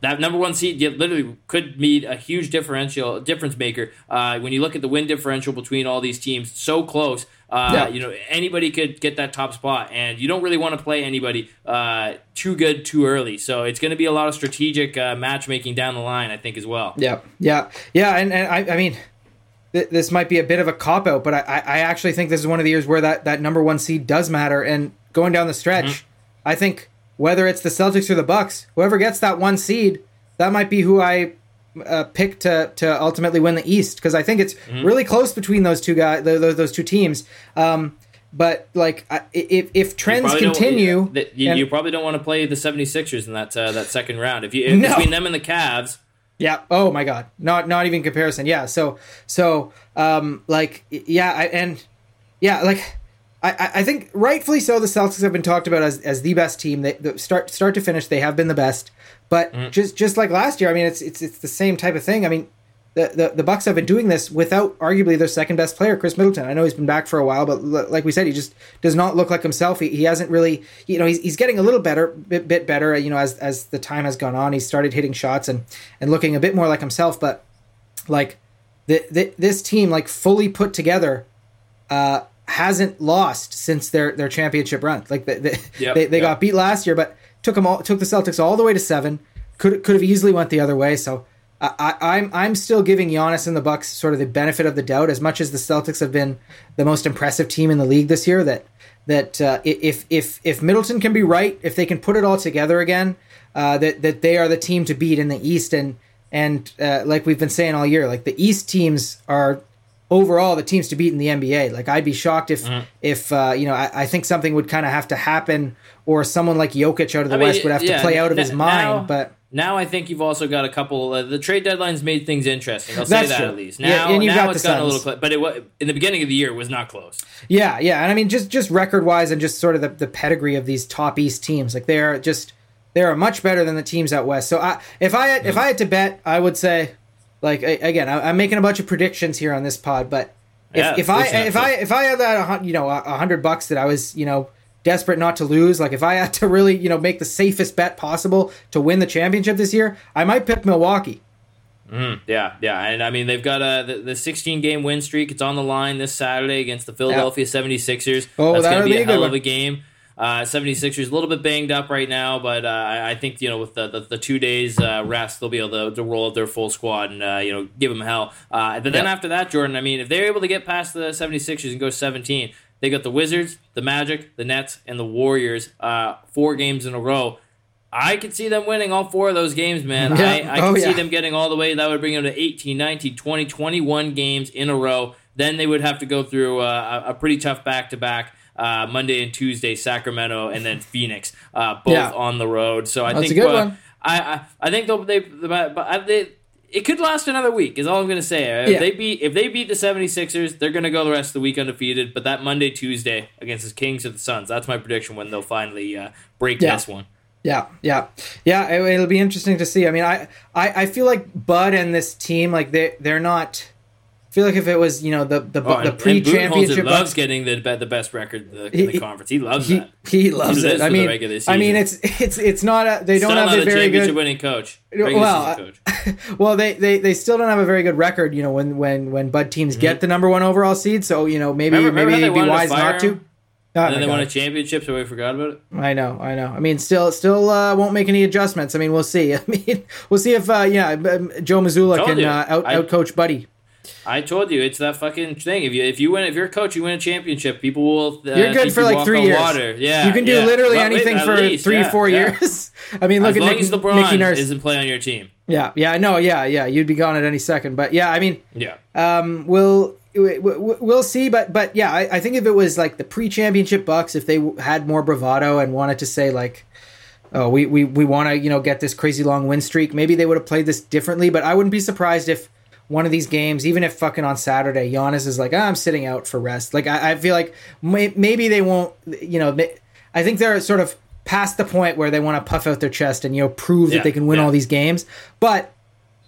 that number one seed literally could meet a huge differential difference maker uh, when you look at the win differential between all these teams so close uh, yeah. you know anybody could get that top spot and you don't really want to play anybody uh, too good too early so it's going to be a lot of strategic uh, matchmaking down the line i think as well yeah yeah yeah and, and I, I mean th- this might be a bit of a cop out but I, I actually think this is one of the years where that, that number one seed does matter and going down the stretch mm-hmm. i think whether it's the Celtics or the Bucks, whoever gets that one seed, that might be who I uh, pick to to ultimately win the East because I think it's mm-hmm. really close between those two guys, those, those two teams. Um, but like if if trends continue, you, you, and, you, probably don't want to play the 76ers in that uh, that second round. If you no. between them and the Cavs, yeah. Oh my God. Not not even comparison. Yeah. So so um like yeah I, and yeah like I, I think rightfully so. The Celtics have been talked about as, as the best team. They the start start to finish, they have been the best. But mm. just just like last year, I mean, it's it's it's the same type of thing. I mean, the, the the Bucks have been doing this without arguably their second best player, Khris Middleton. I know he's been back for a while, but like we said, he just does not look like himself. He, he hasn't really, you know, he's, he's getting a little better, bit bit better. You know, as as the time has gone on, he's started hitting shots and and looking a bit more like himself. But like the, the this team, like fully put together. Uh, hasn't lost since their their championship run. Like the, the, yep, they they yep. got beat last year, but took them all took the Celtics all the way to seven. Could could have easily went the other way. So I, I'm I'm still giving Giannis and the Bucks sort of the benefit of the doubt, as much as the Celtics have been the most impressive team in the league this year. That that uh, if if if Middleton can be right, if they can put it all together again, uh, that that they are the team to beat in the East. And and uh, like we've been saying all year, like the East teams are overall the teams to beat in the NBA. Like I'd be shocked if mm-hmm. if uh, you know I, I, think something would kind of have to happen, or someone like Jokic out of the I West mean, would have yeah, to play out of n- his mind. Now, but now I think you've also got a couple. Uh, the trade deadlines made things interesting. I'll say that true. at least. Now, yeah, and you now got it's gotten a little close, but it was in the beginning of the year it was not close. Yeah, yeah, and I mean just just record wise and just sort of the, the pedigree of these top East teams, like they're just they are much better than the teams out west. So I, if I had, mm-hmm. if I had to bet, I would say like again, I'm making a bunch of predictions here on this pod, but if, yeah, if I if I if I had that you know a hundred bucks that I was you know desperate not to lose, like if I had to really you know make the safest bet possible to win the championship this year, I might pick Milwaukee. Mm, yeah, yeah, and I mean they've got a the, the 16 game win streak. It's on the line this Saturday against the Philadelphia yeah. 76ers. Oh, that's going to be a hell of a game. Uh, 76ers a little bit banged up right now, but uh, I, think you know with the, the, the two days uh, rest, they'll be able to, to roll out their full squad and uh, you know give them hell. Uh, but then yep. after that, Jordan, I mean, if they're able to get past the 76ers and go 17, they got the Wizards, the Magic, the Nets, and the Warriors uh, four games in a row. I could see them winning all four of those games, man. Yeah. I, I oh, can yeah. see them getting all the way. That would bring them to 18, 19, 20, 21 games in a row. Then they would have to go through a, a pretty tough back to back uh, Monday and Tuesday, Sacramento, and then Phoenix, uh, both yeah. on the road. So I That's think uh, I, I, I think they'll they but they it could last another week is all i'm going to say if yeah. they beat if they beat the 76ers they're going to go the rest of the week undefeated but that monday tuesday against the kings or the suns that's my prediction when they'll finally uh, break yeah. this one yeah yeah yeah it, will be interesting to see i mean I, I i feel like bud and this team like they they're not feel like if it was you know the the, oh, the pre championship loves getting the the best record in the, in the he, conference. He loves he, that. He loves he it. I mean, I mean, it's it's it's not a, they still don't have a very good winning coach. well, coach. well, they, they they still don't have a very good record. You know, when when when Bud teams mm-hmm. get the number one overall seed. So you know maybe remember, maybe remember it'd be wise not to. Oh, and then they God. won a championship, so we forgot about it. I know, I know. I mean, still, still uh, won't make any adjustments. I mean, we'll see. I mean, we'll see if uh, yeah, Joe Mazzulla can uh, out out coach Buddy. I told you it's that fucking thing. If you if you win if you're a coach, you win a championship. People will. Uh, you're good for you like three years. Water. Yeah, you can do yeah. literally well, anything for least, three yeah, four yeah. years. I mean, look as at Nick, as LeBron Nicky Nurse isn't playing on your team. Yeah, yeah, no, yeah, yeah. You'd be gone at any second. But yeah, I mean, yeah. Um, we'll we'll see. But but yeah, I, I think if it was like the pre-championship Bucks, if they had more bravado and wanted to say like oh, we, we, we want to, you know, get this crazy long win streak. Maybe they would have played this differently, but I wouldn't be surprised if one of these games, even if fucking on Saturday, Giannis is like, oh, I'm sitting out for rest. Like, I, I feel like may, maybe they won't, you know, I think they're sort of past the point where they want to puff out their chest and, you know, prove yeah, that they can win yeah. all these games. But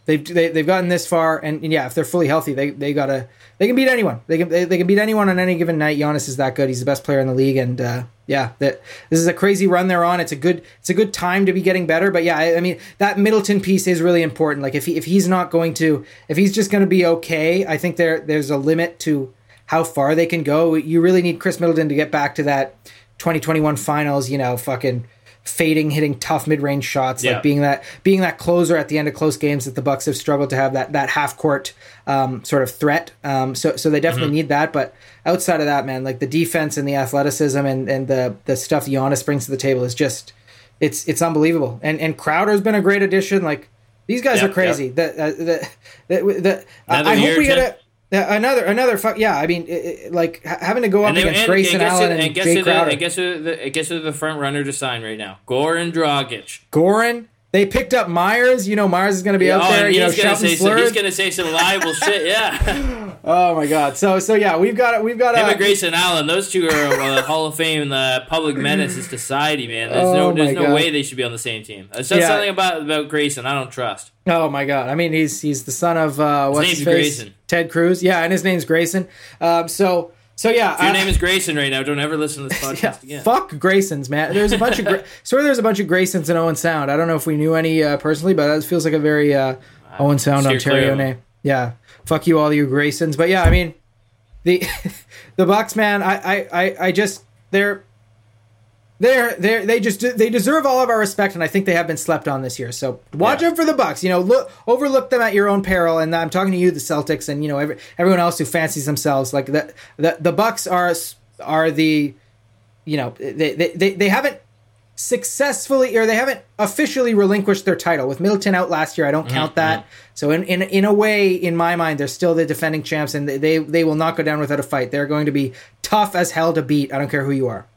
they've they, they've gotten this far, and, and, yeah, if they're fully healthy, they they gotta they can beat anyone. They can they, they, can beat anyone on any given night. Giannis is that good. He's the best player in the league, and uh, yeah, that this is a crazy run they're on. It's a good it's a good time to be getting better. But yeah, I, I mean that Middleton piece is really important. Like if he, if he's not going to if he's just going to be okay, I think there there's a limit to how far they can go. You really need Khris Middleton to get back to that 2021 finals. You know, fucking fading, hitting tough mid range shots, yeah. like being that being that closer at the end of close games that the Bucks have struggled to have that that half court um, sort of threat. Um, so so they definitely mm-hmm. need that. But outside of that, man, like the defense and the athleticism and, and the the stuff Giannis brings to the table is just it's it's unbelievable. And and Crowder's been a great addition. Like these guys yep, are crazy. Yep. The, uh, the, the, the, I hope we get a another another fuck. Yeah, I mean, it, it, like having to go up against and, Grayson and Allen and, and Jae Crowder. I guess the, I guess the front runner to sign right now, Goran Dragic. Goran, they picked up Meyers. You know, Meyers is going to be yeah, out there. You know, shouting slurs. He's going to say some liable shit. Yeah. oh my god. So so yeah, we've got we've got him uh, Grayson Allen. Those two are uh, Hall of Fame, the public menace of society. Man, there's oh no there's no god. way they should be on the same team. It's yeah. something about about Grayson I don't trust. Oh my god! I mean, he's he's the son of uh, what's his, his face? Grayson. Ted Cruz. Yeah, and his name's Grayson. Um, so so yeah, if your I, name is Grayson right now. Don't ever listen to this podcast yeah, again. Fuck Graysons, man. There's a bunch of Gra- sort of there's a bunch of Graysons in Owen Sound. I don't know if we knew any uh, personally, but that feels like a very uh, Owen Sound Ontario name. Yeah, fuck you all you Graysons. But yeah, I mean the the Bucks, man. I I I, I just they're they're they they just they deserve all of our respect, and I think they have been slept on this year. So watch yeah. out for the Bucks. You know, look overlook them at your own peril. And I'm talking to you, the Celtics, and you know every, everyone else who fancies themselves like the the the Bucks are are the you know they they they, they haven't successfully or they haven't officially relinquished their title with Middleton out last year. I don't mm-hmm. count that. So in, in in a way, in my mind, they're still the defending champs, and they they will not go down without a fight. They're going to be tough as hell to beat. I don't care who you are.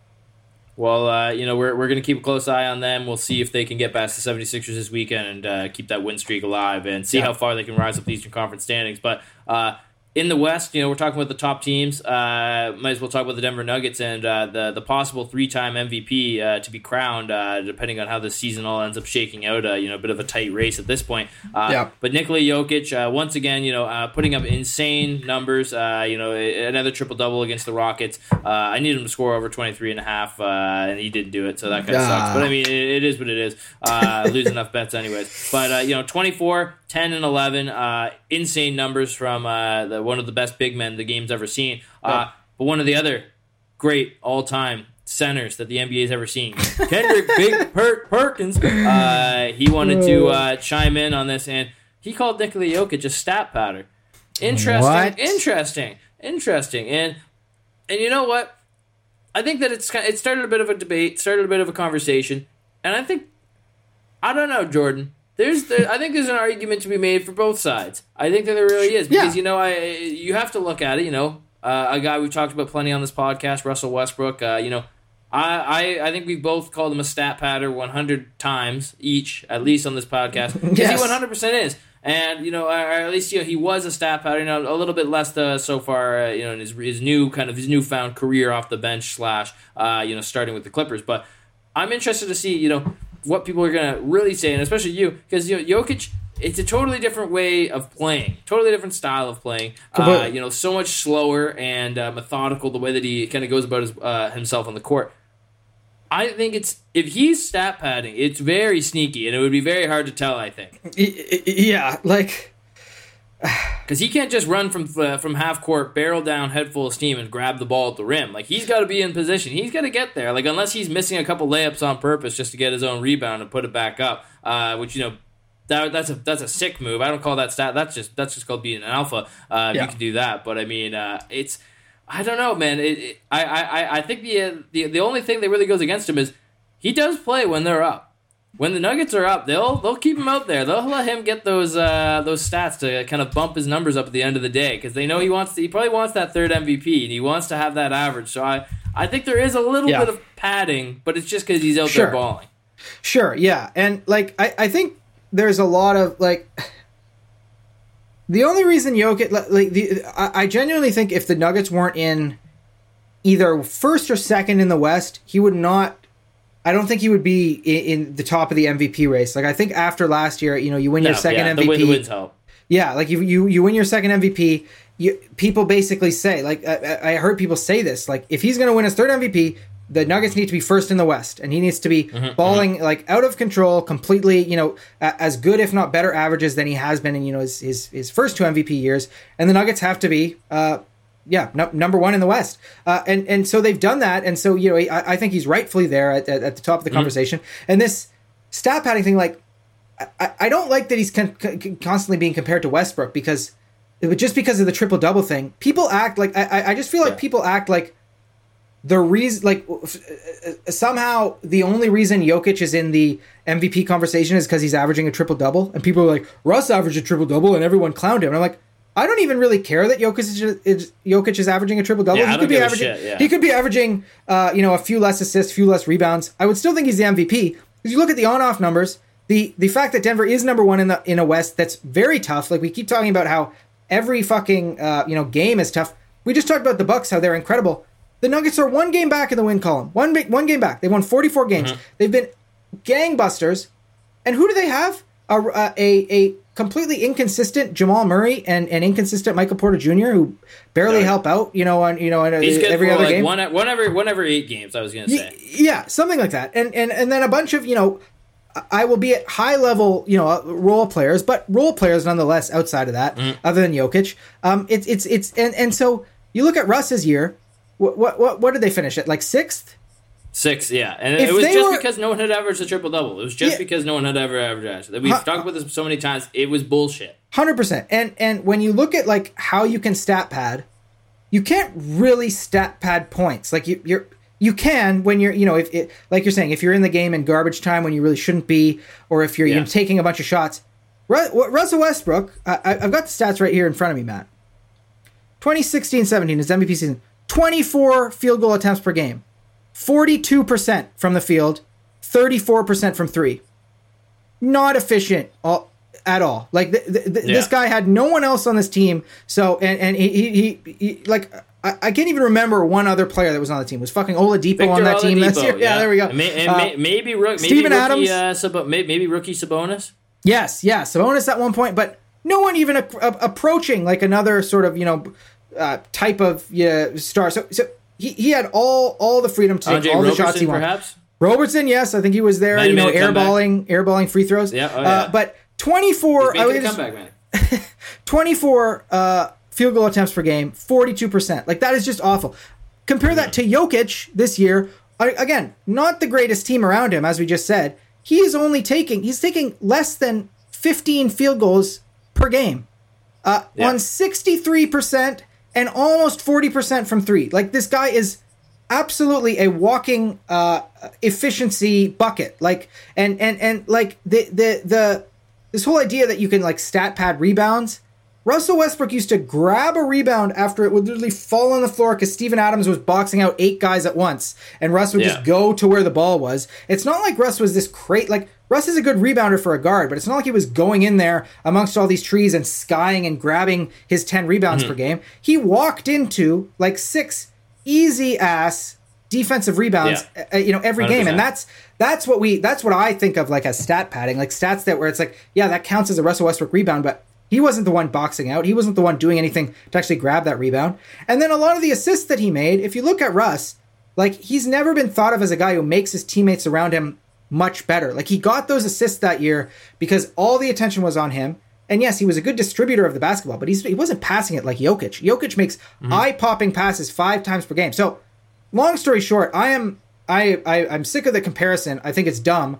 Well, uh, you know, we're, we're going to keep a close eye on them. We'll see if they can get past the 76ers this weekend and uh, keep that win streak alive and see yeah. how far they can rise up the Eastern Conference standings. But uh, in the West, you know, we're talking about the top teams. Uh, might as well talk about the Denver Nuggets and uh, the the possible three time MVP uh, to be crowned, uh, depending on how the season all ends up shaking out. Uh, you know, a bit of a tight race at this point. Uh, yeah. But Nikola Jokic, once again, you know, putting up insane numbers. you know, another triple double against the Rockets. I needed him to score over 23 and a half, and he didn't do it, so that kind of sucks. But I mean, it, it is what it is. lose enough bets, anyways. But you know, 24, 10, and 11, insane numbers from the one of the best big men the game's ever seen. Uh, but one of the other great all time centers that the NBA has ever seen, Kendrick Big per- Perkins. Uh, he wanted to uh, chime in on this, and he called Nikola Jokic a stat padder. Interesting, what? interesting, interesting, and and you know what? I think that it's it started a bit of a debate, started a bit of a conversation, and I think I don't know, Jordan. There's, there, I think there's an argument to be made for both sides. I think that there really is because yeah. you know, I you have to look at it. You know, uh, a guy we've talked about plenty on this podcast, Russell Westbrook. Uh, you know, I, I I think we both called him a stat padder 100 times each, at least on this podcast, because yes. he 100 percent is. And you know, or at least you know he was a stat pattern. You know, a little bit less uh, so far. Uh, you know, in his his new kind of his newfound career off the bench slash, uh, you know, starting with the Clippers. But I'm interested to see. You know, what people are going to really say, and especially you, because you know Jokic, it's a totally different way of playing, totally different style of playing. Uh, you know, so much slower and uh, methodical the way that he kind of goes about his, uh, himself on the court. I think it's if he's stat padding, it's very sneaky, and it would be very hard to tell. I think. Yeah, like because he can't just run from uh, from half court, barrel down, head full of steam, and grab the ball at the rim. Like he's got to be in position. He's got to get there. Like unless he's missing a couple layups on purpose just to get his own rebound and put it back up, uh, which you know. That, that's a that's a sick move. I don't call that stat. That's just that's just called being an alpha. Uh, yeah. You can do that, but I mean, uh, it's I don't know, man. It, it, I, I I think the, the the only thing that really goes against him is he does play when they're up when the Nuggets are up, they'll they'll keep him out there. They'll let him get those uh, those stats to kind of bump his numbers up at the end of the day because they know he wants to, he probably wants that third MVP and he wants to have that average. So I I think there is a little yeah. bit of padding, but it's just because he's out sure. there balling. Sure, yeah, and like I I think there's a lot of like. The only reason Jokic, like the, I, I genuinely think if the Nuggets weren't in either first or second in the West, he would not I don't think he would be in, in, the top of the MVP race. Like I think after last year, you know, you win your no, second yeah, MVP. The, win, wins help. Yeah, like you you you win your second MVP. You, people basically say like I, I heard people say this like if he's going to win his third MVP, the Nuggets need to be first in the West, and he needs to be mm-hmm, balling mm-hmm. like out of control, completely. You know, as good if not better averages than he has been in you know his his, his first two MVP years, and the Nuggets have to be. Uh, yeah, no, number one in the West, uh, and and so they've done that, and so you know I, I think he's rightfully there at, at, at the top of the mm-hmm. conversation. And this stat padding thing, like I, I don't like that he's con- con- constantly being compared to Westbrook because just because of the triple double thing, people act like I, I just feel like yeah. people act like the reason like somehow the only reason Jokic is in the MVP conversation is because he's averaging a triple double, and people are like Russ averaged a triple double, and everyone clowned him. And I'm like, I don't even really care that Jokic is, is Jokic is averaging a triple double. Yeah, he could be averaging. Shit, yeah. He could be averaging, uh, you know, a few less assists, few less rebounds. I would still think he's the MVP because you look at the on-off numbers. The the fact that Denver is number one in the in a West that's very tough. Like we keep talking about how every fucking uh, you know game is tough. We just talked about the Bucks how they're incredible. The Nuggets are one game back in the win column. One one game back. They won 44 games. Mm-hmm. They've been gangbusters. And who do they have? A, a, a completely inconsistent Jamal Murray and an inconsistent Michael Porter Jr. who barely help out, you know, on you know, in every other like game. One, one every one every eight games. I was gonna say, yeah, something like that, and and and then a bunch of you know, I will be at high level, you know, role players, but role players nonetheless. Outside of that, mm. other than Jokic, um, it's it's it's and and so you look at Russ's year. What what what, what did they finish at? Like sixth. Six, yeah, and if it was just were, because no one had averaged a triple double. It was just yeah, because no one had ever averaged. We've talked about this so many times. It was bullshit. Hundred percent. And and when you look at like how you can stat pad, you can't really stat pad points. Like you, you're you can when you're you know if it like you're saying if you're in the game in garbage time when you really shouldn't be, or if you're, yeah. you're taking a bunch of shots. Russell Westbrook, I, I've got the stats right here in front of me, Matt. 2016-17 is MVP season. 24 field goal attempts per game. 42% from the field, 34% from three. Not efficient all, at all. Like th- th- th- yeah. this guy had no one else on this team. So and and he he, he, he like I, I, can't even remember one other player that was on the team. It was fucking Oladipo Victor on that Oladipo, team last year. Yeah. yeah. there we go. And, may, and uh, maybe, maybe, maybe Steven rookie, Adams, uh, Sab- maybe rookie Sabonis. Yes, yeah, Sabonis at one point, but no one even a- a- approaching like another sort of you know uh, type of yeah, star. So so he, he had all all the freedom to take all Roberson, the shots he wanted. Perhaps? Robertson, yes, I think he was there. You know, airballing, airballing free throws. Yeah, oh, yeah. Uh, but twenty four. I was comeback, man. twenty four uh, field goal attempts per game, forty two percent. Like that is just awful. Compare that to Jokic this year. Again, not the greatest team around him, as we just said. He is only taking he's taking less than fifteen field goals per game. Uh, yeah. On sixty three percent and almost 40% from three. Like this guy is absolutely a walking uh, efficiency bucket. Like and and and like the the the this whole idea that you can like stat pad rebounds. Russell Westbrook used to grab a rebound after it would literally fall on the floor because Steven Adams was boxing out eight guys at once, and Russ would yeah. just go to where the ball was. It's not like Russ was this crate. Like Russ is a good rebounder for a guard, but it's not like he was going in there amongst all these trees and skying and grabbing his 10 rebounds mm-hmm. per game. He walked into like six easy ass defensive rebounds yeah. uh, you know every 100%. game and that's that's what we that's what I think of like as stat padding like stats that where it's like yeah that counts as a Russell Westbrook rebound but he wasn't the one boxing out he wasn't the one doing anything to actually grab that rebound and then a lot of the assists that he made if you look at Russ like he's never been thought of as a guy who makes his teammates around him much better. Like he got those assists that year because all the attention was on him. And yes, he was a good distributor of the basketball, but he's, he wasn't passing it like Jokic. Jokic makes mm-hmm. eye-popping passes five times per game. So, long story short, I am I, I I'm sick of the comparison. I think it's dumb.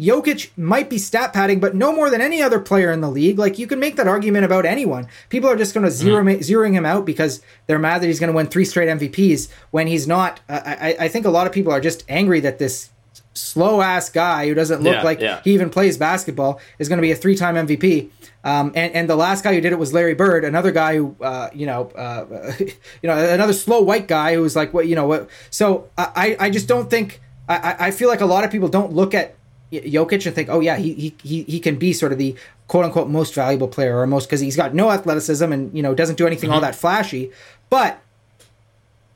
Jokic might be stat padding, but no more than any other player in the league. Like you can make that argument about anyone. People are just going to 0 mm. zeroing him out because they're mad that he's going to win three straight MVPs when he's not. I, I think a lot of people are just angry that this slow ass guy who doesn't look yeah, like yeah. he even plays basketball is going to be a three time MVP. Um, and, and the last guy who did it was Larry Bird, another guy who, uh, you know, uh, you know, another slow white guy who was like, what, you know, what? So I, I just don't think I, I feel like a lot of people don't look at Jokic and think, oh yeah, he he he can be sort of the quote unquote most valuable player or most because he's got no athleticism and you know doesn't do anything mm-hmm. all that flashy, but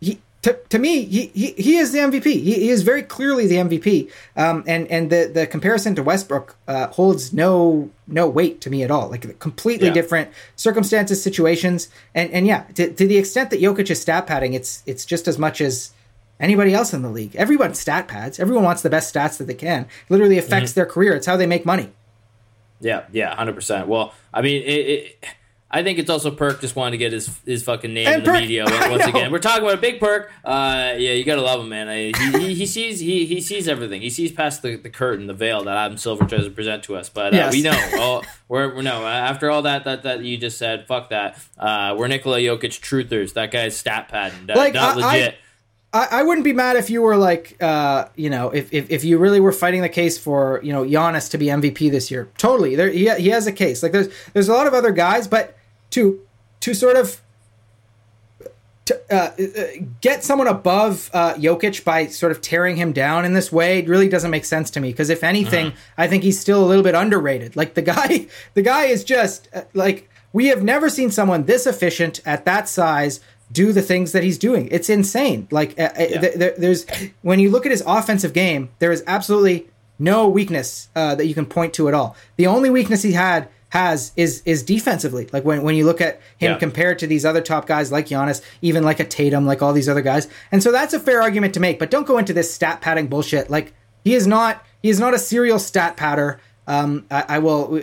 he to, to me, he, he, he is the MVP. He, he is very clearly the MVP. Um, and and the, the comparison to Westbrook uh, holds no no weight to me at all. Like completely Yeah. different circumstances, situations, and and yeah, to, to the extent that Jokic is stat padding, it's it's just as much as anybody else in the league. Everyone stat pads. Everyone wants the best stats that they can. It literally affects Mm-hmm. their career. It's how they make money. Yeah, yeah, hundred percent. Well, I mean, it, it, I think it's also Perk just wanting to get his his fucking name And in the Perk- media once again. We're talking about a big Perk. Uh, yeah, you gotta love him, man. I, he, he, he sees he, he sees everything. He sees past the, the curtain, the veil that Adam Silver tries to present to us. But uh, Yes. we know, oh, we're, we're no. After all that that that you just said, fuck that. Uh, we're Nikola Jokic truthers. That guy's stat padding, not, Like, not I- legit. I, I wouldn't be mad if you were like, uh, you know, if, if, if you really were fighting the case for, you know, Giannis to be MVP this year. Totally, there he, he has a case. Like there's there's a lot of other guys, but to to sort of to uh, uh, get someone above uh, Jokic by sort of tearing him down in this way really doesn't make sense to me. Because if anything, I think he's still a little bit underrated. Like the guy, the guy is just uh, like we have never seen someone this efficient at that size do the things that he's doing. It's insane. Like uh, uh, th- th- there's when you look at his offensive game, there is absolutely no weakness uh, that you can point to at all. The only weakness he had has is is defensively. Like when when you look at him Yeah. compared to these other top guys like Giannis, even like a Tatum, like all these other guys. And so that's a fair argument to make. But don't go into this stat padding bullshit. Like he is not he is not a serial stat padder. Um, I, I will. We,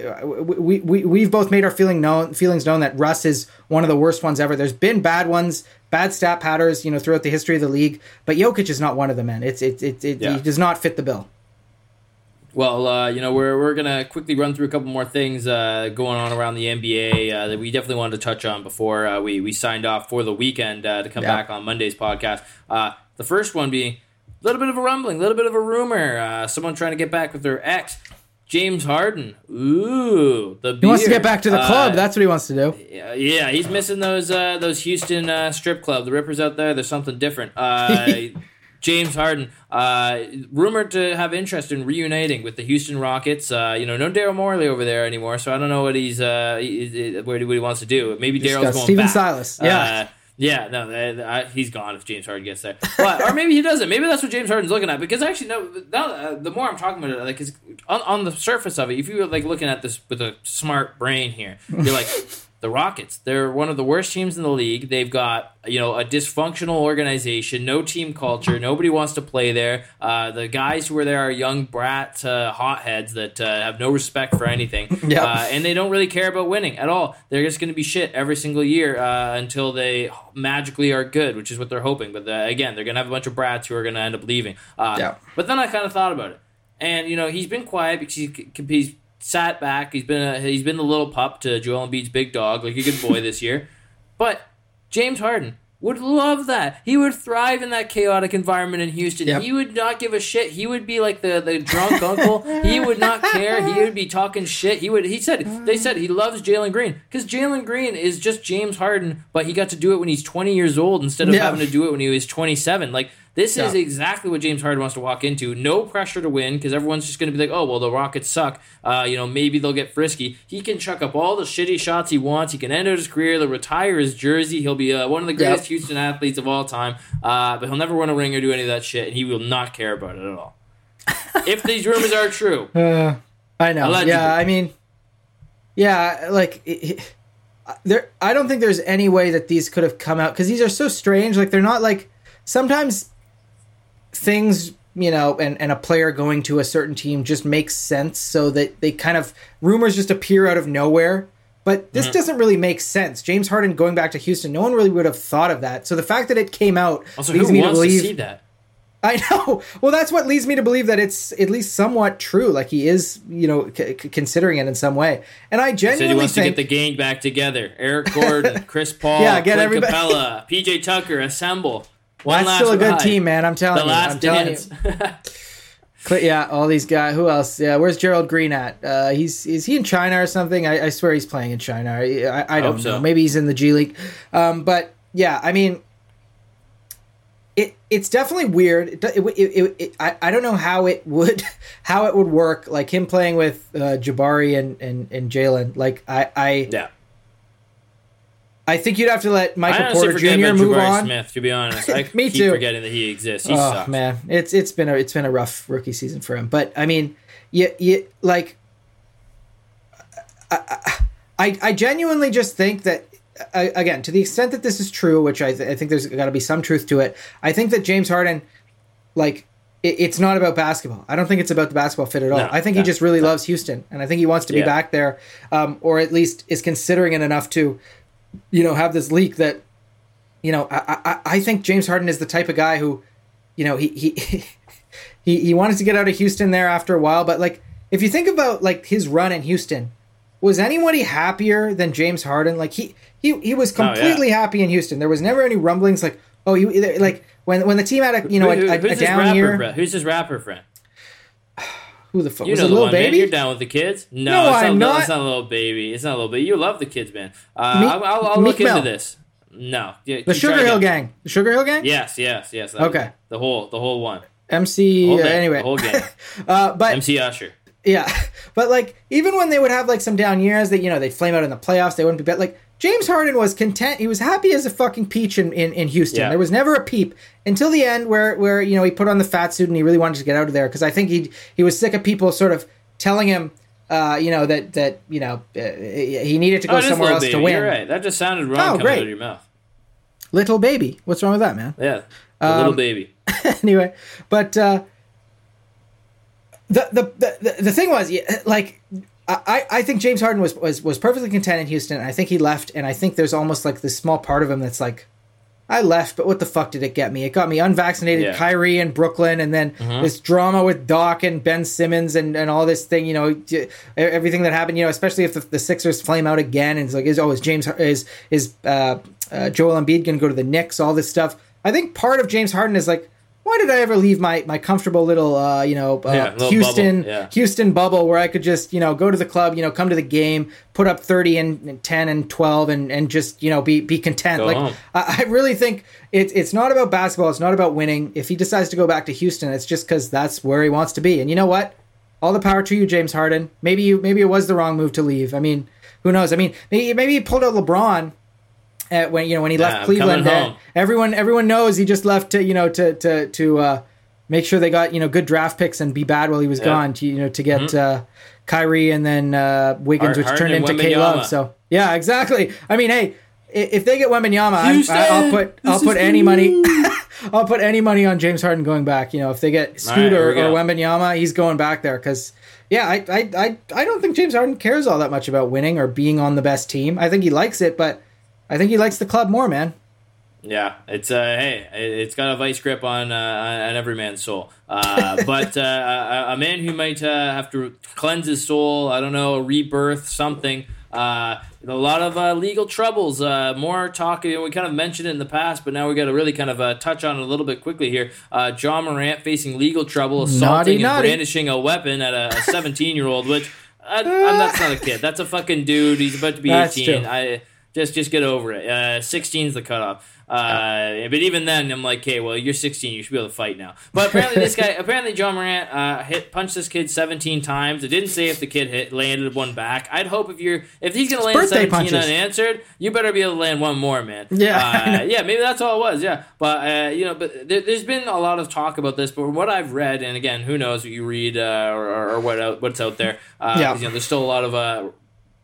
we, we we've both made our feeling known feelings known that Russ is one of the worst ones ever. There's been bad ones, bad stat padders, you know, throughout the history of the league. But Jokic is not one of them, man. It's it it, it Yeah. he does not fit the bill. Well, uh, you know, we're, we're going to quickly run through a couple more things uh, going on around the NBA uh, that we definitely wanted to touch on before uh, we, we signed off for the weekend uh, to come Yeah. back on Monday's podcast. Uh, the first one being a little bit of a rumbling, a little bit of a rumor. Uh, someone trying to get back with their ex, James Harden. Ooh, the He wants to get back to the Uh, club. That's what he wants to do. yeah, he's missing those uh, those Houston uh, strip club. The Rippers out there, there's something different. Uh, James Harden, uh, rumored to have interest in reuniting with the Houston Rockets. Uh, you know, no Daryl Morey over there anymore, so I don't know what he's uh, he, he- what he wants to do. Maybe Daryl's Daryl's going Stephen back. Silas, yeah. Yeah, no, I, I, he's gone if James Harden gets there. But or maybe he doesn't. Maybe that's what James Harden's looking at. Because actually, no. Now, uh, the more I'm talking about it, like, on, on the surface of it, if you were like looking at this with a smart brain here, you're like, the Rockets. They're one of the worst teams in the league. They've got you know a dysfunctional organization, no team culture. Nobody wants to play there. Uh, the guys who are there are young brat uh, hotheads that uh, have no respect for anything. Yep. Uh, and they don't really care about winning at all. They're just going to be shit every single year uh, until they magically are good, which is what they're hoping. But uh, again, they're going to have a bunch of brats who are going to end up leaving. Uh, Yeah. But then I kind of thought about it, and you know, he's been quiet because he, he's sat back. He's been a, he's been the little pup to Joel Embiid's big dog, like a good boy this year. But James Harden would love that. He would thrive in that chaotic environment in Houston. Yep. He would not give a shit. He would be like the, the drunk uncle. He would not care. He would be talking shit. He would. He said they said he loves Jalen Green because Jalen Green is just James Harden, but he got to do it when he's 20 years old instead of Yeah. having to do it when he was 27. Like this is exactly what James Harden wants to walk into. No pressure to win because everyone's just going to be like, oh well, the Rockets suck. Uh, you know, maybe they'll get frisky. He can chuck up all the shitty shots he wants. He can end his career. He'll retire his jersey. He'll be uh, one of the greatest Yep. Houston athletes of all time. Uh, but he'll never win a ring or do any of that shit, and he will not care about it at all. if these rumors are true, Uh, I know. Allegedly. Yeah, I mean, yeah, like it, it- there. I don't think there's any way that these could have come out because these are so strange. Like they're not like sometimes things you know and, and a player going to a certain team just makes sense so that they kind of rumors just appear out of nowhere but this mm-hmm. doesn't really make sense james harden going back to houston no one really would have thought of that so the fact that it came out also leads me wants to to believe see that? I know. Well, that's what leads me to believe that it's at least somewhat true. Like he is, you know, c- considering it in some way. And I Said he genuinely wants to get the gang back together. Eric Gordon, Chris Paul, Yeah, get Clint everybody- Capela, PJ Tucker, assemble. One that's still a good ride. team, man. I'm telling The you. I'm last telling dance. you. Yeah, all these guys. Who else? Yeah, where's Gerald Green at? Uh, he's is he in China or something? I, I swear he's playing in China. I, I, I don't know. so. Maybe he's in the G League. Um, but yeah, I mean, it it's definitely weird. It, it, it, it, it, I, I don't know how it would how it would work. Like him playing with uh, Jabari and and, and Jalen. Like I I yeah. I think you'd have to let Michael Porter Jr. move Jabari on. Smith. To be honest, I Me keep too. forgetting that he exists. He Oh sucks. man, it's it's been a it's been a rough rookie season for him. But I mean, you, you like, I, I I genuinely just think that uh, again, to the extent that this is true, which I, th- I think there's got to be some truth to it. I think that James Harden, like, it, it's not about basketball. I don't think it's about the basketball fit at all. No, I think he just really loves Houston, and I think he wants to be Yeah. back there, um, or at least is considering it enough to, you know, have this leak that, you know, I I, I think James Harden is the type of guy who, you know, he he. He, he wanted to get out of Houston there after a while, but like if you think about like his run in Houston, was anybody happier than James Harden? Like he he he was Oh, yeah. completely happy in Houston. There was never any rumblings like oh you like when when the team had a you know a, a, who's a his down rapper year. friend? Who's his rapper friend? Who the fuck You was know the little one, man. baby? You're down with the kids. No, No, it's I'm not, not. It's not a little baby. It's not a little baby. You love the kids, man. Uh, Me- I'll, I'll, I'll look into this. No, Yeah, the Sugar Hill. Gang. The Sugar Hill Gang. Yes, yes, yes. Okay. The whole, the whole one. MC. Whole uh, anyway, the whole game. uh, but MC Usher. Yeah, but like even when they would have like some down years, that you know they'd flame out in the playoffs, they wouldn't be bet. Like James Harden was content; he was happy as a fucking peach in in, in Houston. Yeah. There was never a peep until the end, where where you know he put on the fat suit and he really wanted to get out of there because I think he he was sick of people sort of telling him. Uh, you know that that you know uh, he needed to go Oh, somewhere else baby. to win. You're right. That just sounded wrong Oh, coming great. out of your mouth. Little baby, what's wrong with that, man? Yeah, Um, little baby. anyway, but uh, the, the the the thing was, yeah, like, I, I think James Harden was, was was perfectly content in Houston. I think he left, and I think there's almost like this small part of him that's like, I left, but what the fuck did it get me? It got me unvaccinated Yeah. Kyrie in Brooklyn, and then this drama with Doc and Ben Simmons and, and all this thing. You know, everything that happened. You know, especially if the, the Sixers flame out again, and it's like, is oh, is James is is uh, uh, Joel Embiid going to go to the Knicks? All this stuff. I think part of James Harden is like. Why did I ever leave my, my comfortable little uh, you know uh, Yeah, little Houston bubble, yeah. Houston bubble where I could just you know go to the club you know come to the game put up thirty and, and ten and twelve and, and just you know be be content Go like. I, I really think it's it's not about basketball. It's not about winning. If he decides to go back to Houston, it's just because that's where he wants to be. And you know what? All the power to you, James Harden. Maybe you maybe it was the wrong move to leave. I mean, who knows? I mean, maybe maybe he pulled out LeBron. At when you know when he left Cleveland, uh, everyone everyone knows he just left to you know to to to uh, make sure they got you know good draft picks and be bad while he was Yeah. Mm-hmm. gone to you know to get uh, Kyrie and then uh, Wiggins, Hard- which turned into K Love. So yeah, exactly. I mean, hey, if they get Wembanyama, I- I'll put I'll put any money. I'll put any money on James Harden going back. You know, if they get right, or, we or. Wembanyama, he's going back there because. Yeah, I, I, I, I don't think James Harden cares all that much about winning or being on the best team. I think he likes it, but I think he likes the club more, man. Yeah, it's uh, hey, it- it's got a vice grip on uh, on every man's soul. Uh, but uh, a, a man who might uh, have to cleanse his soul, I don't know, a rebirth, something. Uh, a lot of uh, legal troubles. Uh, more talk. You know, we kind of mentioned it in the past, but now we got to really kind of uh, touch on it a little bit quickly here. Uh, Ja Morant facing legal trouble, assaulting Naughty, and naughty. brandishing a weapon at a 17 year old, which. I, I'm, that's not a kid. That's a fucking dude. He's about to be That's 18. true. I just just get over it. Uh, 16 is the cutoff. Uh, but even then, I'm like, okay, well, you're 16. You should be able to fight now. But apparently, this guy, apparently, Ja Morant uh, hit punched this kid 17 times. It didn't say if the kid hit landed one back. I'd hope if you're if he's gonna land 17 punches. unanswered, you better be able to land one more, man. Yeah, uh, yeah, maybe that's all it was. Yeah, but uh, you know, but there, there's been a lot of talk about this. But what I've read, and again, who knows what you read uh, or, or, or what out, what's out there? Uh, Yeah. you know, there's still a lot of uh,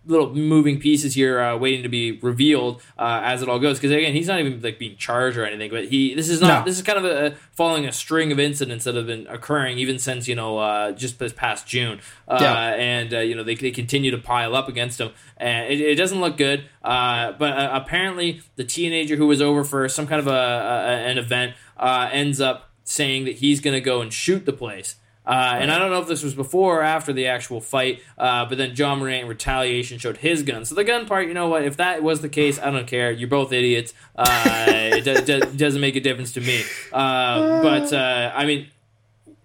little moving pieces here uh, waiting to be revealed uh, as it all goes because again he's not even like being charged or anything but he this is not No. this is kind of a, following a string of incidents that have been occurring even since you know uh, just this past June uh, Yeah. and uh, you know they, they continue to pile up against him and it, it doesn't look good uh, but uh, apparently the teenager who was over for some kind of a, a an event uh, ends up saying that he's going to go and shoot the place uh, and I don't know if this was before or after the actual fight, uh, but then Ja Morant in retaliation showed his gun. So the gun part, you know what? If that was the case, I don't care. You're both idiots. Uh, it do- do- doesn't make a difference to me. Uh, but uh, I mean,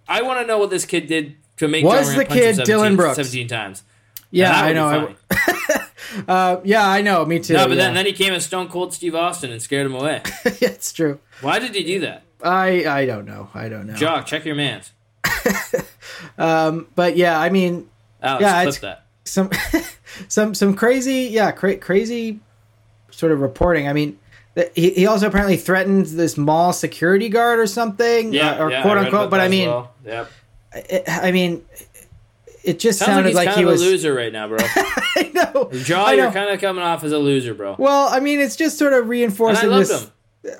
I want to know what this kid did to make Was John Morant the kid 17, Dillon Brooks? 17 times. Yeah, I know. I, uh, yeah, I know. Me too. No, but yeah. then, then he came as Stone Cold Steve Austin and scared him away. Yeah, it's true. Why did he do that? I I don't know. I don't know. Jock, check your mans. But yeah, I mean, Alex, Yeah, it's- that. some some some crazy yeah cra- crazy sort of reporting. I mean, that he, he also apparently threatened this mall security guard or something, Yeah, uh, or yeah, quote unquote. But I mean, well. Yep. it, I mean, it just Sounds like sounded he's like, kind he of was. a loser right now, bro. I know. Ja, I know. you're kind of coming off as a loser, bro. Well, I mean, it's just sort of And reinforcing I loved this. him.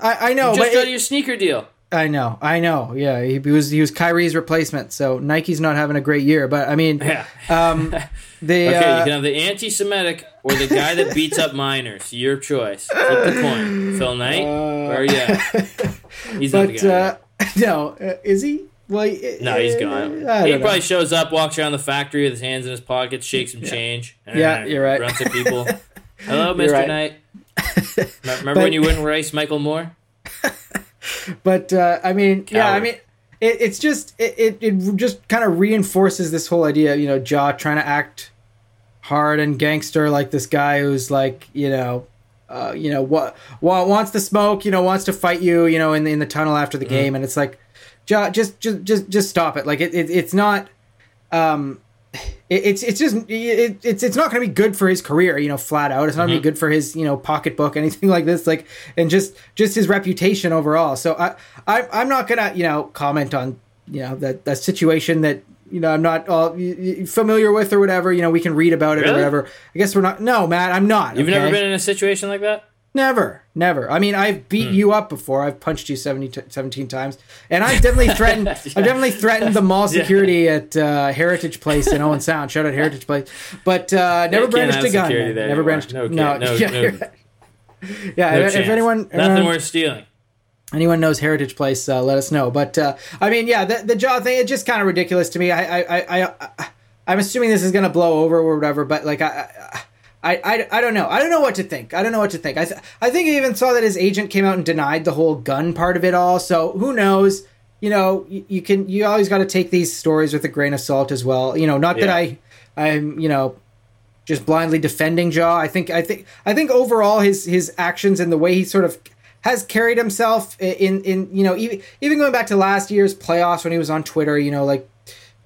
I, I know, You but just got it- your sneaker deal. I know, I know. Yeah, he, he was he was Kyrie's replacement, so Nike's not having a great year. But I mean, Yeah. um, the Okay, uh, you can have the anti-Semitic or the guy that beats up minors. Your choice. Flip the coin. Phil Knight. Where are you at? He's not the guy. uh, no, uh, is he? Well, no, he's gone. I He know. probably shows up, walks around the factory with his hands in his pockets, shakes some change. Yeah, you're right. Grunts at people. Hello, Mr. right. Knight. Remember But- when you wouldn't race Michael Moore? But uh, I mean, yeah, I mean, it, it's just it, it, it just kind of reinforces this whole idea. You know, Ja trying to act hard and gangster like this guy who's like, you know. Uh, you know what wa- wants to smoke you know wants to fight you you know in the, in the tunnel after the game and it's like Ja, just just just just stop it like it, it it's not um it's it's just it, it's it's not going to be good for his career you know flat out. It's not going to be mm-hmm. good for his you know pocketbook anything like this like and just just his reputation overall. So i, I i'm not going to you know comment on you know that that situation that you know i'm not all familiar with or whatever you know we can read about it or whatever. I guess we're not no matt i'm not You've okay? never been in a situation like that? Never, never. I mean, I've beat Hmm. you up before. I've punched you 70, t- 17 times, and I've definitely threatened. I've definitely threatened the mall security at uh, Heritage Place in Owen Sound. Shout out Heritage Place, but uh, never brandished a gun. Never anymore. brandished. No, no. No, yeah, no. right. yeah. No if, if anyone, Nothing anyone, worth stealing. anyone knows Heritage Place, uh, let us know. But uh, I mean, yeah, the, the Ja thing, it's just kind of ridiculous to me. I, I, I, I, I I'm assuming this is going to blow over or whatever, but like, I, I, I, I I don't know. I don't know what to think. I don't know what to think. I, th- I think I even saw that his agent came out and denied the whole gun part of it all. So who knows? You know, you, you can, you always got to take these stories with a grain of salt as well. You know, not that I, I'm, you know, just blindly defending Ja. I think I think I think overall his his actions and the way he sort of has carried himself in in you know even even going back to last year's playoffs when he was on Twitter, you know, like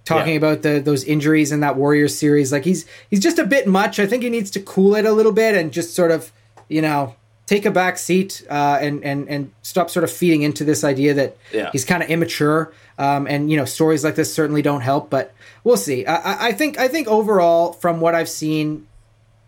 talking Yeah. about the those injuries in that Warriors series, like he's he's just a bit much. I think he needs to cool it a little bit and just sort of you know take a back seat uh, and and and stop sort of feeding into this idea that Yeah. he's kind of immature. Um, and you know stories like this certainly don't help, but we'll see. I, I- think I think overall, from what I've seen,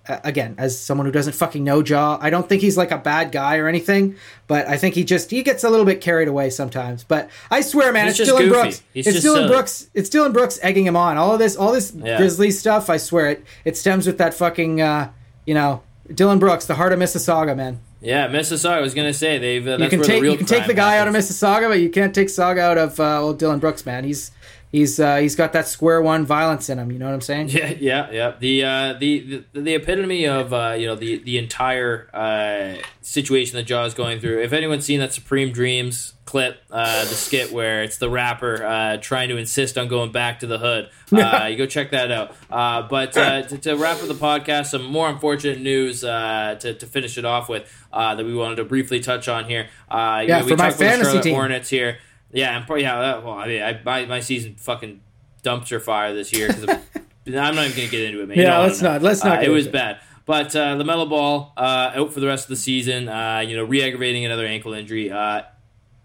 again, as someone who doesn't fucking know Ja, I don't think he's like a bad guy or anything, but I think he just he gets a little bit carried away sometimes. But I swear, man, He's it's Dillon goofy. Brooks. He's it's Dillon silly. Brooks. It's Dillon Brooks egging him on. All of this, all this Yeah. Grizzlies stuff. I swear it. It stems with that fucking, uh, you know, Dillon Brooks, the heart of Mississauga, man. Yeah, Mississauga. I was gonna say they've. Uh, You can where take the real you can take the guy out of. Mississauga, but you can't take Saga out of uh, old Dillon Brooks, man. He's he's uh, he's got that square one violence in him. You know what I'm saying? Yeah, yeah, yeah. The uh, the, the the epitome of uh, you know the the entire uh, situation that Ja is going through. If anyone's seen that Supreme Dreams clip, uh, the skit where it's the rapper uh, trying to insist on going back to the hood, uh, you go check that out. Uh, but uh, to, to wrap up the podcast, some more unfortunate news uh, to to finish it off with uh, that we wanted to briefly touch on here. Uh, you Yeah, know, we for my talked about the fantasy. Hornets here. Yeah, and probably yeah. Well, I mean, I, my my season fucking dumpster fire this year because I'm not even gonna get into it, man. Yeah, I let's don't let's not Uh, it was it. bad, but uh, LaMelo Ball uh, out for the rest of the season. Uh, you know, re-aggravating another ankle injury. Uh,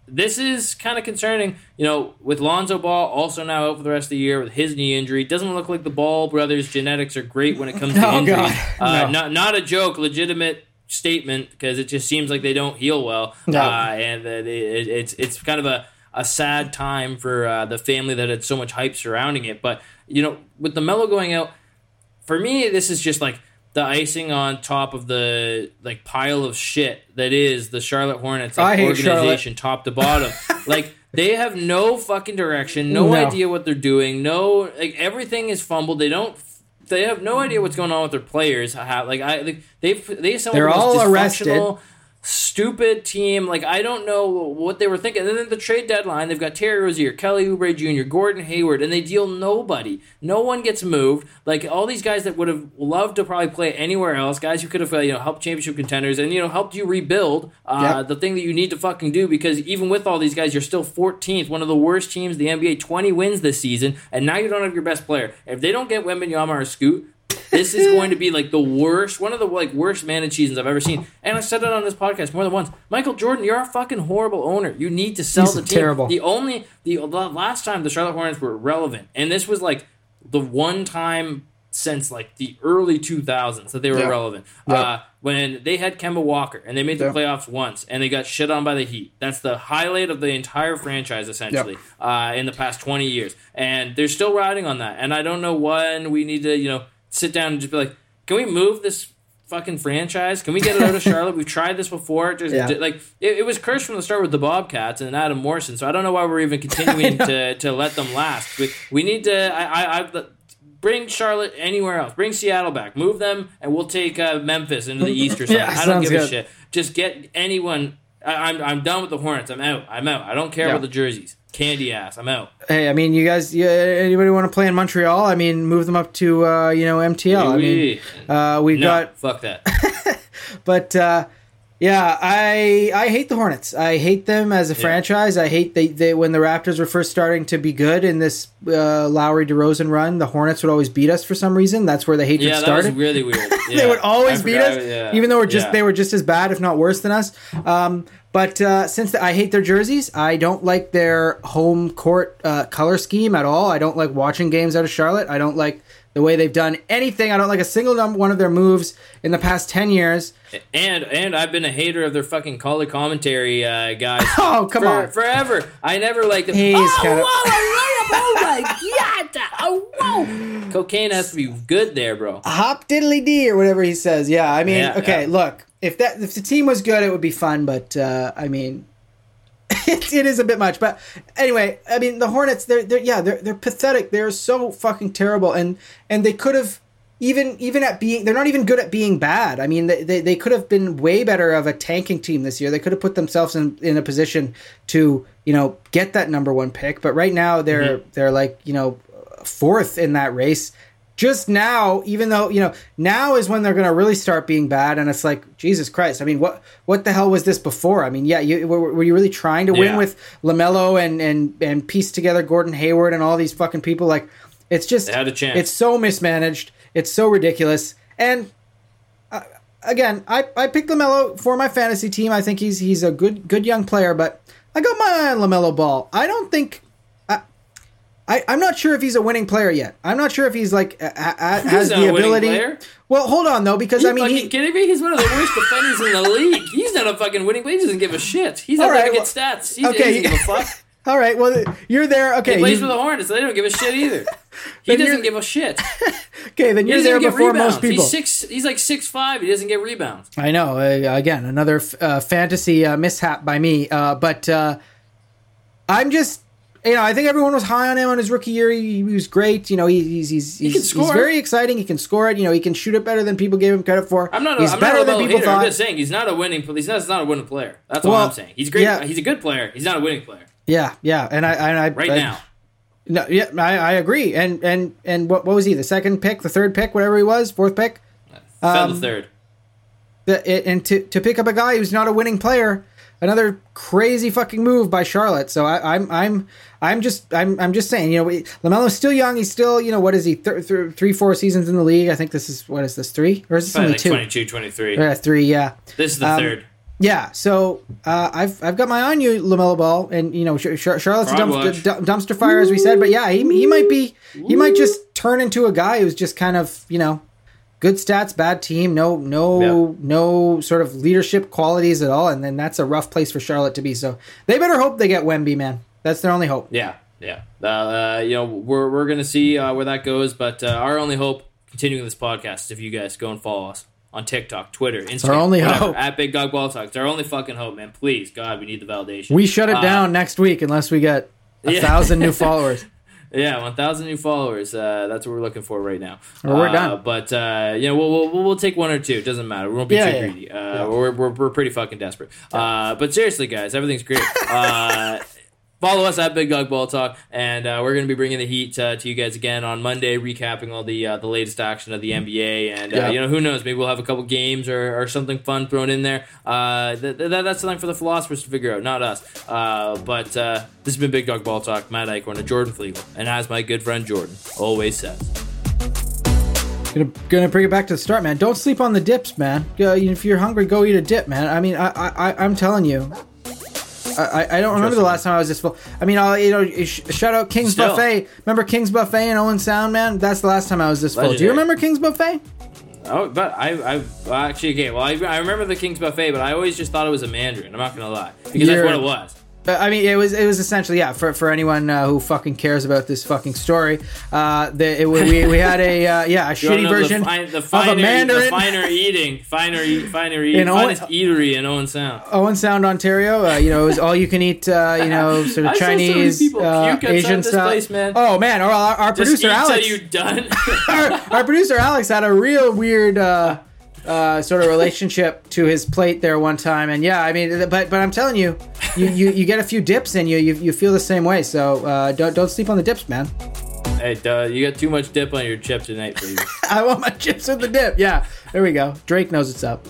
this is kind of concerning. You know, with Lonzo Ball also now out for the rest of the year with his knee injury. Doesn't look like the Ball brothers' genetics are great when it comes to Oh, injuries. God. Uh, No. Not not a joke, legitimate statement because it just seems like they don't heal well. No. Uh, and it, it's it's kind of a, a sad time for uh, the family that had so much hype surrounding it. But you know, with LaMelo going out, for me, this is just like the icing on top of the like pile of shit that is the Charlotte Hornets like, organization, top to bottom. like they have no fucking direction, no, No. idea what they're doing, no like everything is fumbled. They don't. They have no idea what's going on with their players. How, like I, like, they've they assembled They're all arrested. Stupid team. Like I don't know what they were thinking. And then the trade deadline, they've got Terry Rozier, Kelly Oubre Jr., Gordon Hayward, and they deal nobody. No one gets moved. Like all these guys that would have loved to probably play anywhere else, guys who could have uh, you know helped championship contenders and you know helped you rebuild uh, Yep. the thing that you need to fucking do. Because even with all these guys, you're still 14th, one of the worst teams in the NBA. 20 wins this season, and now you don't have your best player. If they don't get Wembanyama or Scoot, this is going to be like the worst, one of the like worst managed seasons I've ever seen. And I said it on this podcast more than once. Michael Jordan, you're a fucking horrible owner. You need to sell He's the team. terrible. The only the, the last time the Charlotte Hornets were relevant, and this was like the one time since like the early 2000s that they were Yeah. relevant. Yeah. Uh, when they had Kemba Walker and they made the Yeah. playoffs once and they got shit on by the Heat. That's the highlight of the entire franchise essentially uh, in the past 20 years. And they're still riding on that. And I don't know when we need to, you know, sit down and just be like, can we move this fucking franchise? Can we get it out of Charlotte? We've tried this before. Just Yeah. like it, it was cursed from the start with the Bobcats and Adam Morrison. So I don't know why we're even continuing to, to let them last. We, we need to. I, I, I bring Charlotte anywhere else. Bring Seattle back. Move them, and we'll take uh, Memphis into the East or something. Yeah, I don't give a shit. Just get anyone. I, I'm I'm done with the Hornets. I'm out. I'm out. I don't care Yeah. about the jerseys. Candy ass. I'm out. Hey, I mean, you guys, yeah, anybody want to play in Montreal? I mean, move them up to uh, you know MTL. I mean, uh, we've no, got fuck that. But uh, yeah, I I hate the Hornets. I hate them as a franchise. I hate they, they when the Raptors were first starting to be good in this uh, Lowry DeRozan run. The Hornets would always beat us for some reason. That's where the hatred Yeah, that was started. really weird. they would always I beat us, yeah. even though we're just Yeah. they were just as bad, if not worse, than us. Um, but uh, since the, I hate their jerseys, I don't like their home court uh, color scheme at all. I don't like watching games out of Charlotte. I don't like the way they've done anything. I don't like a single one of their moves in the past ten years. And and I've been a hater of their fucking color commentary uh, guys. Oh, come for- on. forever. I never liked them. He's oh, kinda- whoa, oh my god! Whoa! Cocaine has to be good there, bro. hop diddly dee or whatever he says. Yeah, I mean, Yeah, okay, yeah. look, if that if the team was good, it would be fun, but uh, I mean, it, it is a bit much. But anyway, I mean, the Hornets, they're they're yeah, they're they're pathetic. They're so fucking terrible, and and they could have. Even even at being, they're not even good at being bad. I mean, they, they, they could have been way better of a tanking team this year. They could have put themselves in, in a position to you know get that number one pick. But right now they're they're like you know fourth in that race just now, even though you know now is when they're going to really start being bad, and it's like Jesus Christ. I mean, what what the hell was this before? I mean, yeah, you, were, were you really trying to win with LaMelo and and and piece together Gordon Hayward and all these fucking people? Like, it's just They had a chance. It's so mismanaged. It's so ridiculous. And uh, again, I I picked LaMelo for my fantasy team. I think he's he's a good good young player, but I got my eye on LaMelo Ball. I don't think. I, I'm not sure if he's a winning player yet. I'm not sure if he's like a, a, has not the a winning ability. player. Well, hold on though, because I mean, fucking he, kidding me? He's one of the worst defenders in the league. He's not a fucking winning player. He doesn't give a shit. He's not right, well- get stats. He, okay, he doesn't give a fuck. all right. Well, you're there. Okay, He plays for the Hornets. They don't give a shit either. He doesn't give a shit. okay. Then you're there before rebounds. most people. He's six. He's like six five. He doesn't get rebounds. I know. Uh, again, another f- uh, fantasy uh, mishap by me. Uh, but uh, I'm just, you know, I think everyone was high on him on his rookie year. He, he was great. You know, he, he's he's he's, he's very exciting. He can score it. You know, he can shoot it better than people gave him credit for. I'm not. A, he's I'm better not than people hater. thought. I'm just saying he's not a winning. He's not, he's not a winning player. That's all I'm saying. He's great. yeah. He's a good player. He's not a winning player Yeah, yeah, and I, and I right I, now. No, yeah, I, I agree. And and and what what was he? The second pick, the third pick, whatever he was, fourth pick. Fell Um, the third. The, it, and to to pick up a guy who's not a winning player, another crazy fucking move by Charlotte. So I, I'm I'm I'm just I'm I'm just saying, you know, we, LaMelo's still young. He's still, you know, what is he? Th- th- three, four seasons in the league. I think this is what is this three or is this Probably only like two? 22, 23. Yeah, three. Yeah. This is the Um, third. Yeah, so uh, I've I've got my eye on you, Lamelo Ball, and you know Ch- Ch- Charlotte's a dumpster, watch. dumpster fire, as we said. But yeah, he, he might be he might just turn into a guy who's just kind of you know good stats, bad team, no no Yeah. no sort of leadership qualities at all, and then that's a rough place for Charlotte to be. So they better hope they get Wemby, man. That's their only hope. Yeah, yeah. Uh, you know, we're we're gonna see uh, where that goes, but uh, our only hope continuing this podcast is if you guys go and follow us on TikTok, Twitter, Instagram, our only whatever, hope. at Big Dog Ball Talk. It's our only fucking hope, man. Please, God, we need the validation. We shut it Uh, down next week unless we get a Yeah. thousand new followers. Yeah, 1,000 new followers. Uh, that's what we're looking for right now. Well, we're Uh, done. But, uh, you know, we'll, we'll, we'll take one or two. It doesn't matter. We won't be Yeah, too yeah. greedy. Uh, we're, we're, we're pretty fucking desperate. Uh, but seriously, guys, everything's great. Follow us at Big Dog Ball Talk, and uh, we're going to be bringing the heat uh, to you guys again on Monday, recapping all the uh, the latest action of the NBA. And, uh, Yeah. you know, who knows? Maybe we'll have a couple games or, or something fun thrown in there. Uh, th- th- that's something for the philosophers to figure out, not us. Uh, but uh, this has been Big Dog Ball Talk. Matt Eichhorn and Jordan Flegel. And as my good friend Jordan always says, Gonna, gonna bring it back to the start, man. Don't sleep on the dips, man. If you're hungry, go eat a dip, man. I mean, I, I, I'm telling you. I, I don't remember the last time I was this full. I mean, I'll you know sh- shout out King's Still. Buffet. Remember King's Buffet and Owen Sound, man? That's the last time I was this full. Do you Legendary. remember King's Buffet? Oh, but I, I well, actually okay. Well, I, I remember the King's Buffet, but I always just thought it was a Mandarin. I'm not gonna lie because You're- that's what it was. Uh, I mean, it was it was essentially yeah for, for anyone uh, who fucking cares about this fucking story. Uh, the, it, we, we had a uh, yeah a shitty version the, fine, the of finer, a Mandarin. the finer eating, finer, finer eating, In Owen- eatery in Owen Sound. Owen Sound, Ontario. Uh, you know, it was all you can eat. Uh, you know, sort of saw so many Chinese, people uh, Asian this place, man. Oh man, our, our, producer Alex. you done. our, our producer Alex had a real weird uh, uh, sort of relationship to his plate there one time, and yeah, I mean, but but I'm telling you, you, you, you get a few dips in you, you, you feel the same way. So uh, don't don't sleep on the dips, man. hey, duh, you got too much dip on your chip tonight, baby. I want my chips with the dip. Yeah, there we go. Drake knows it's up.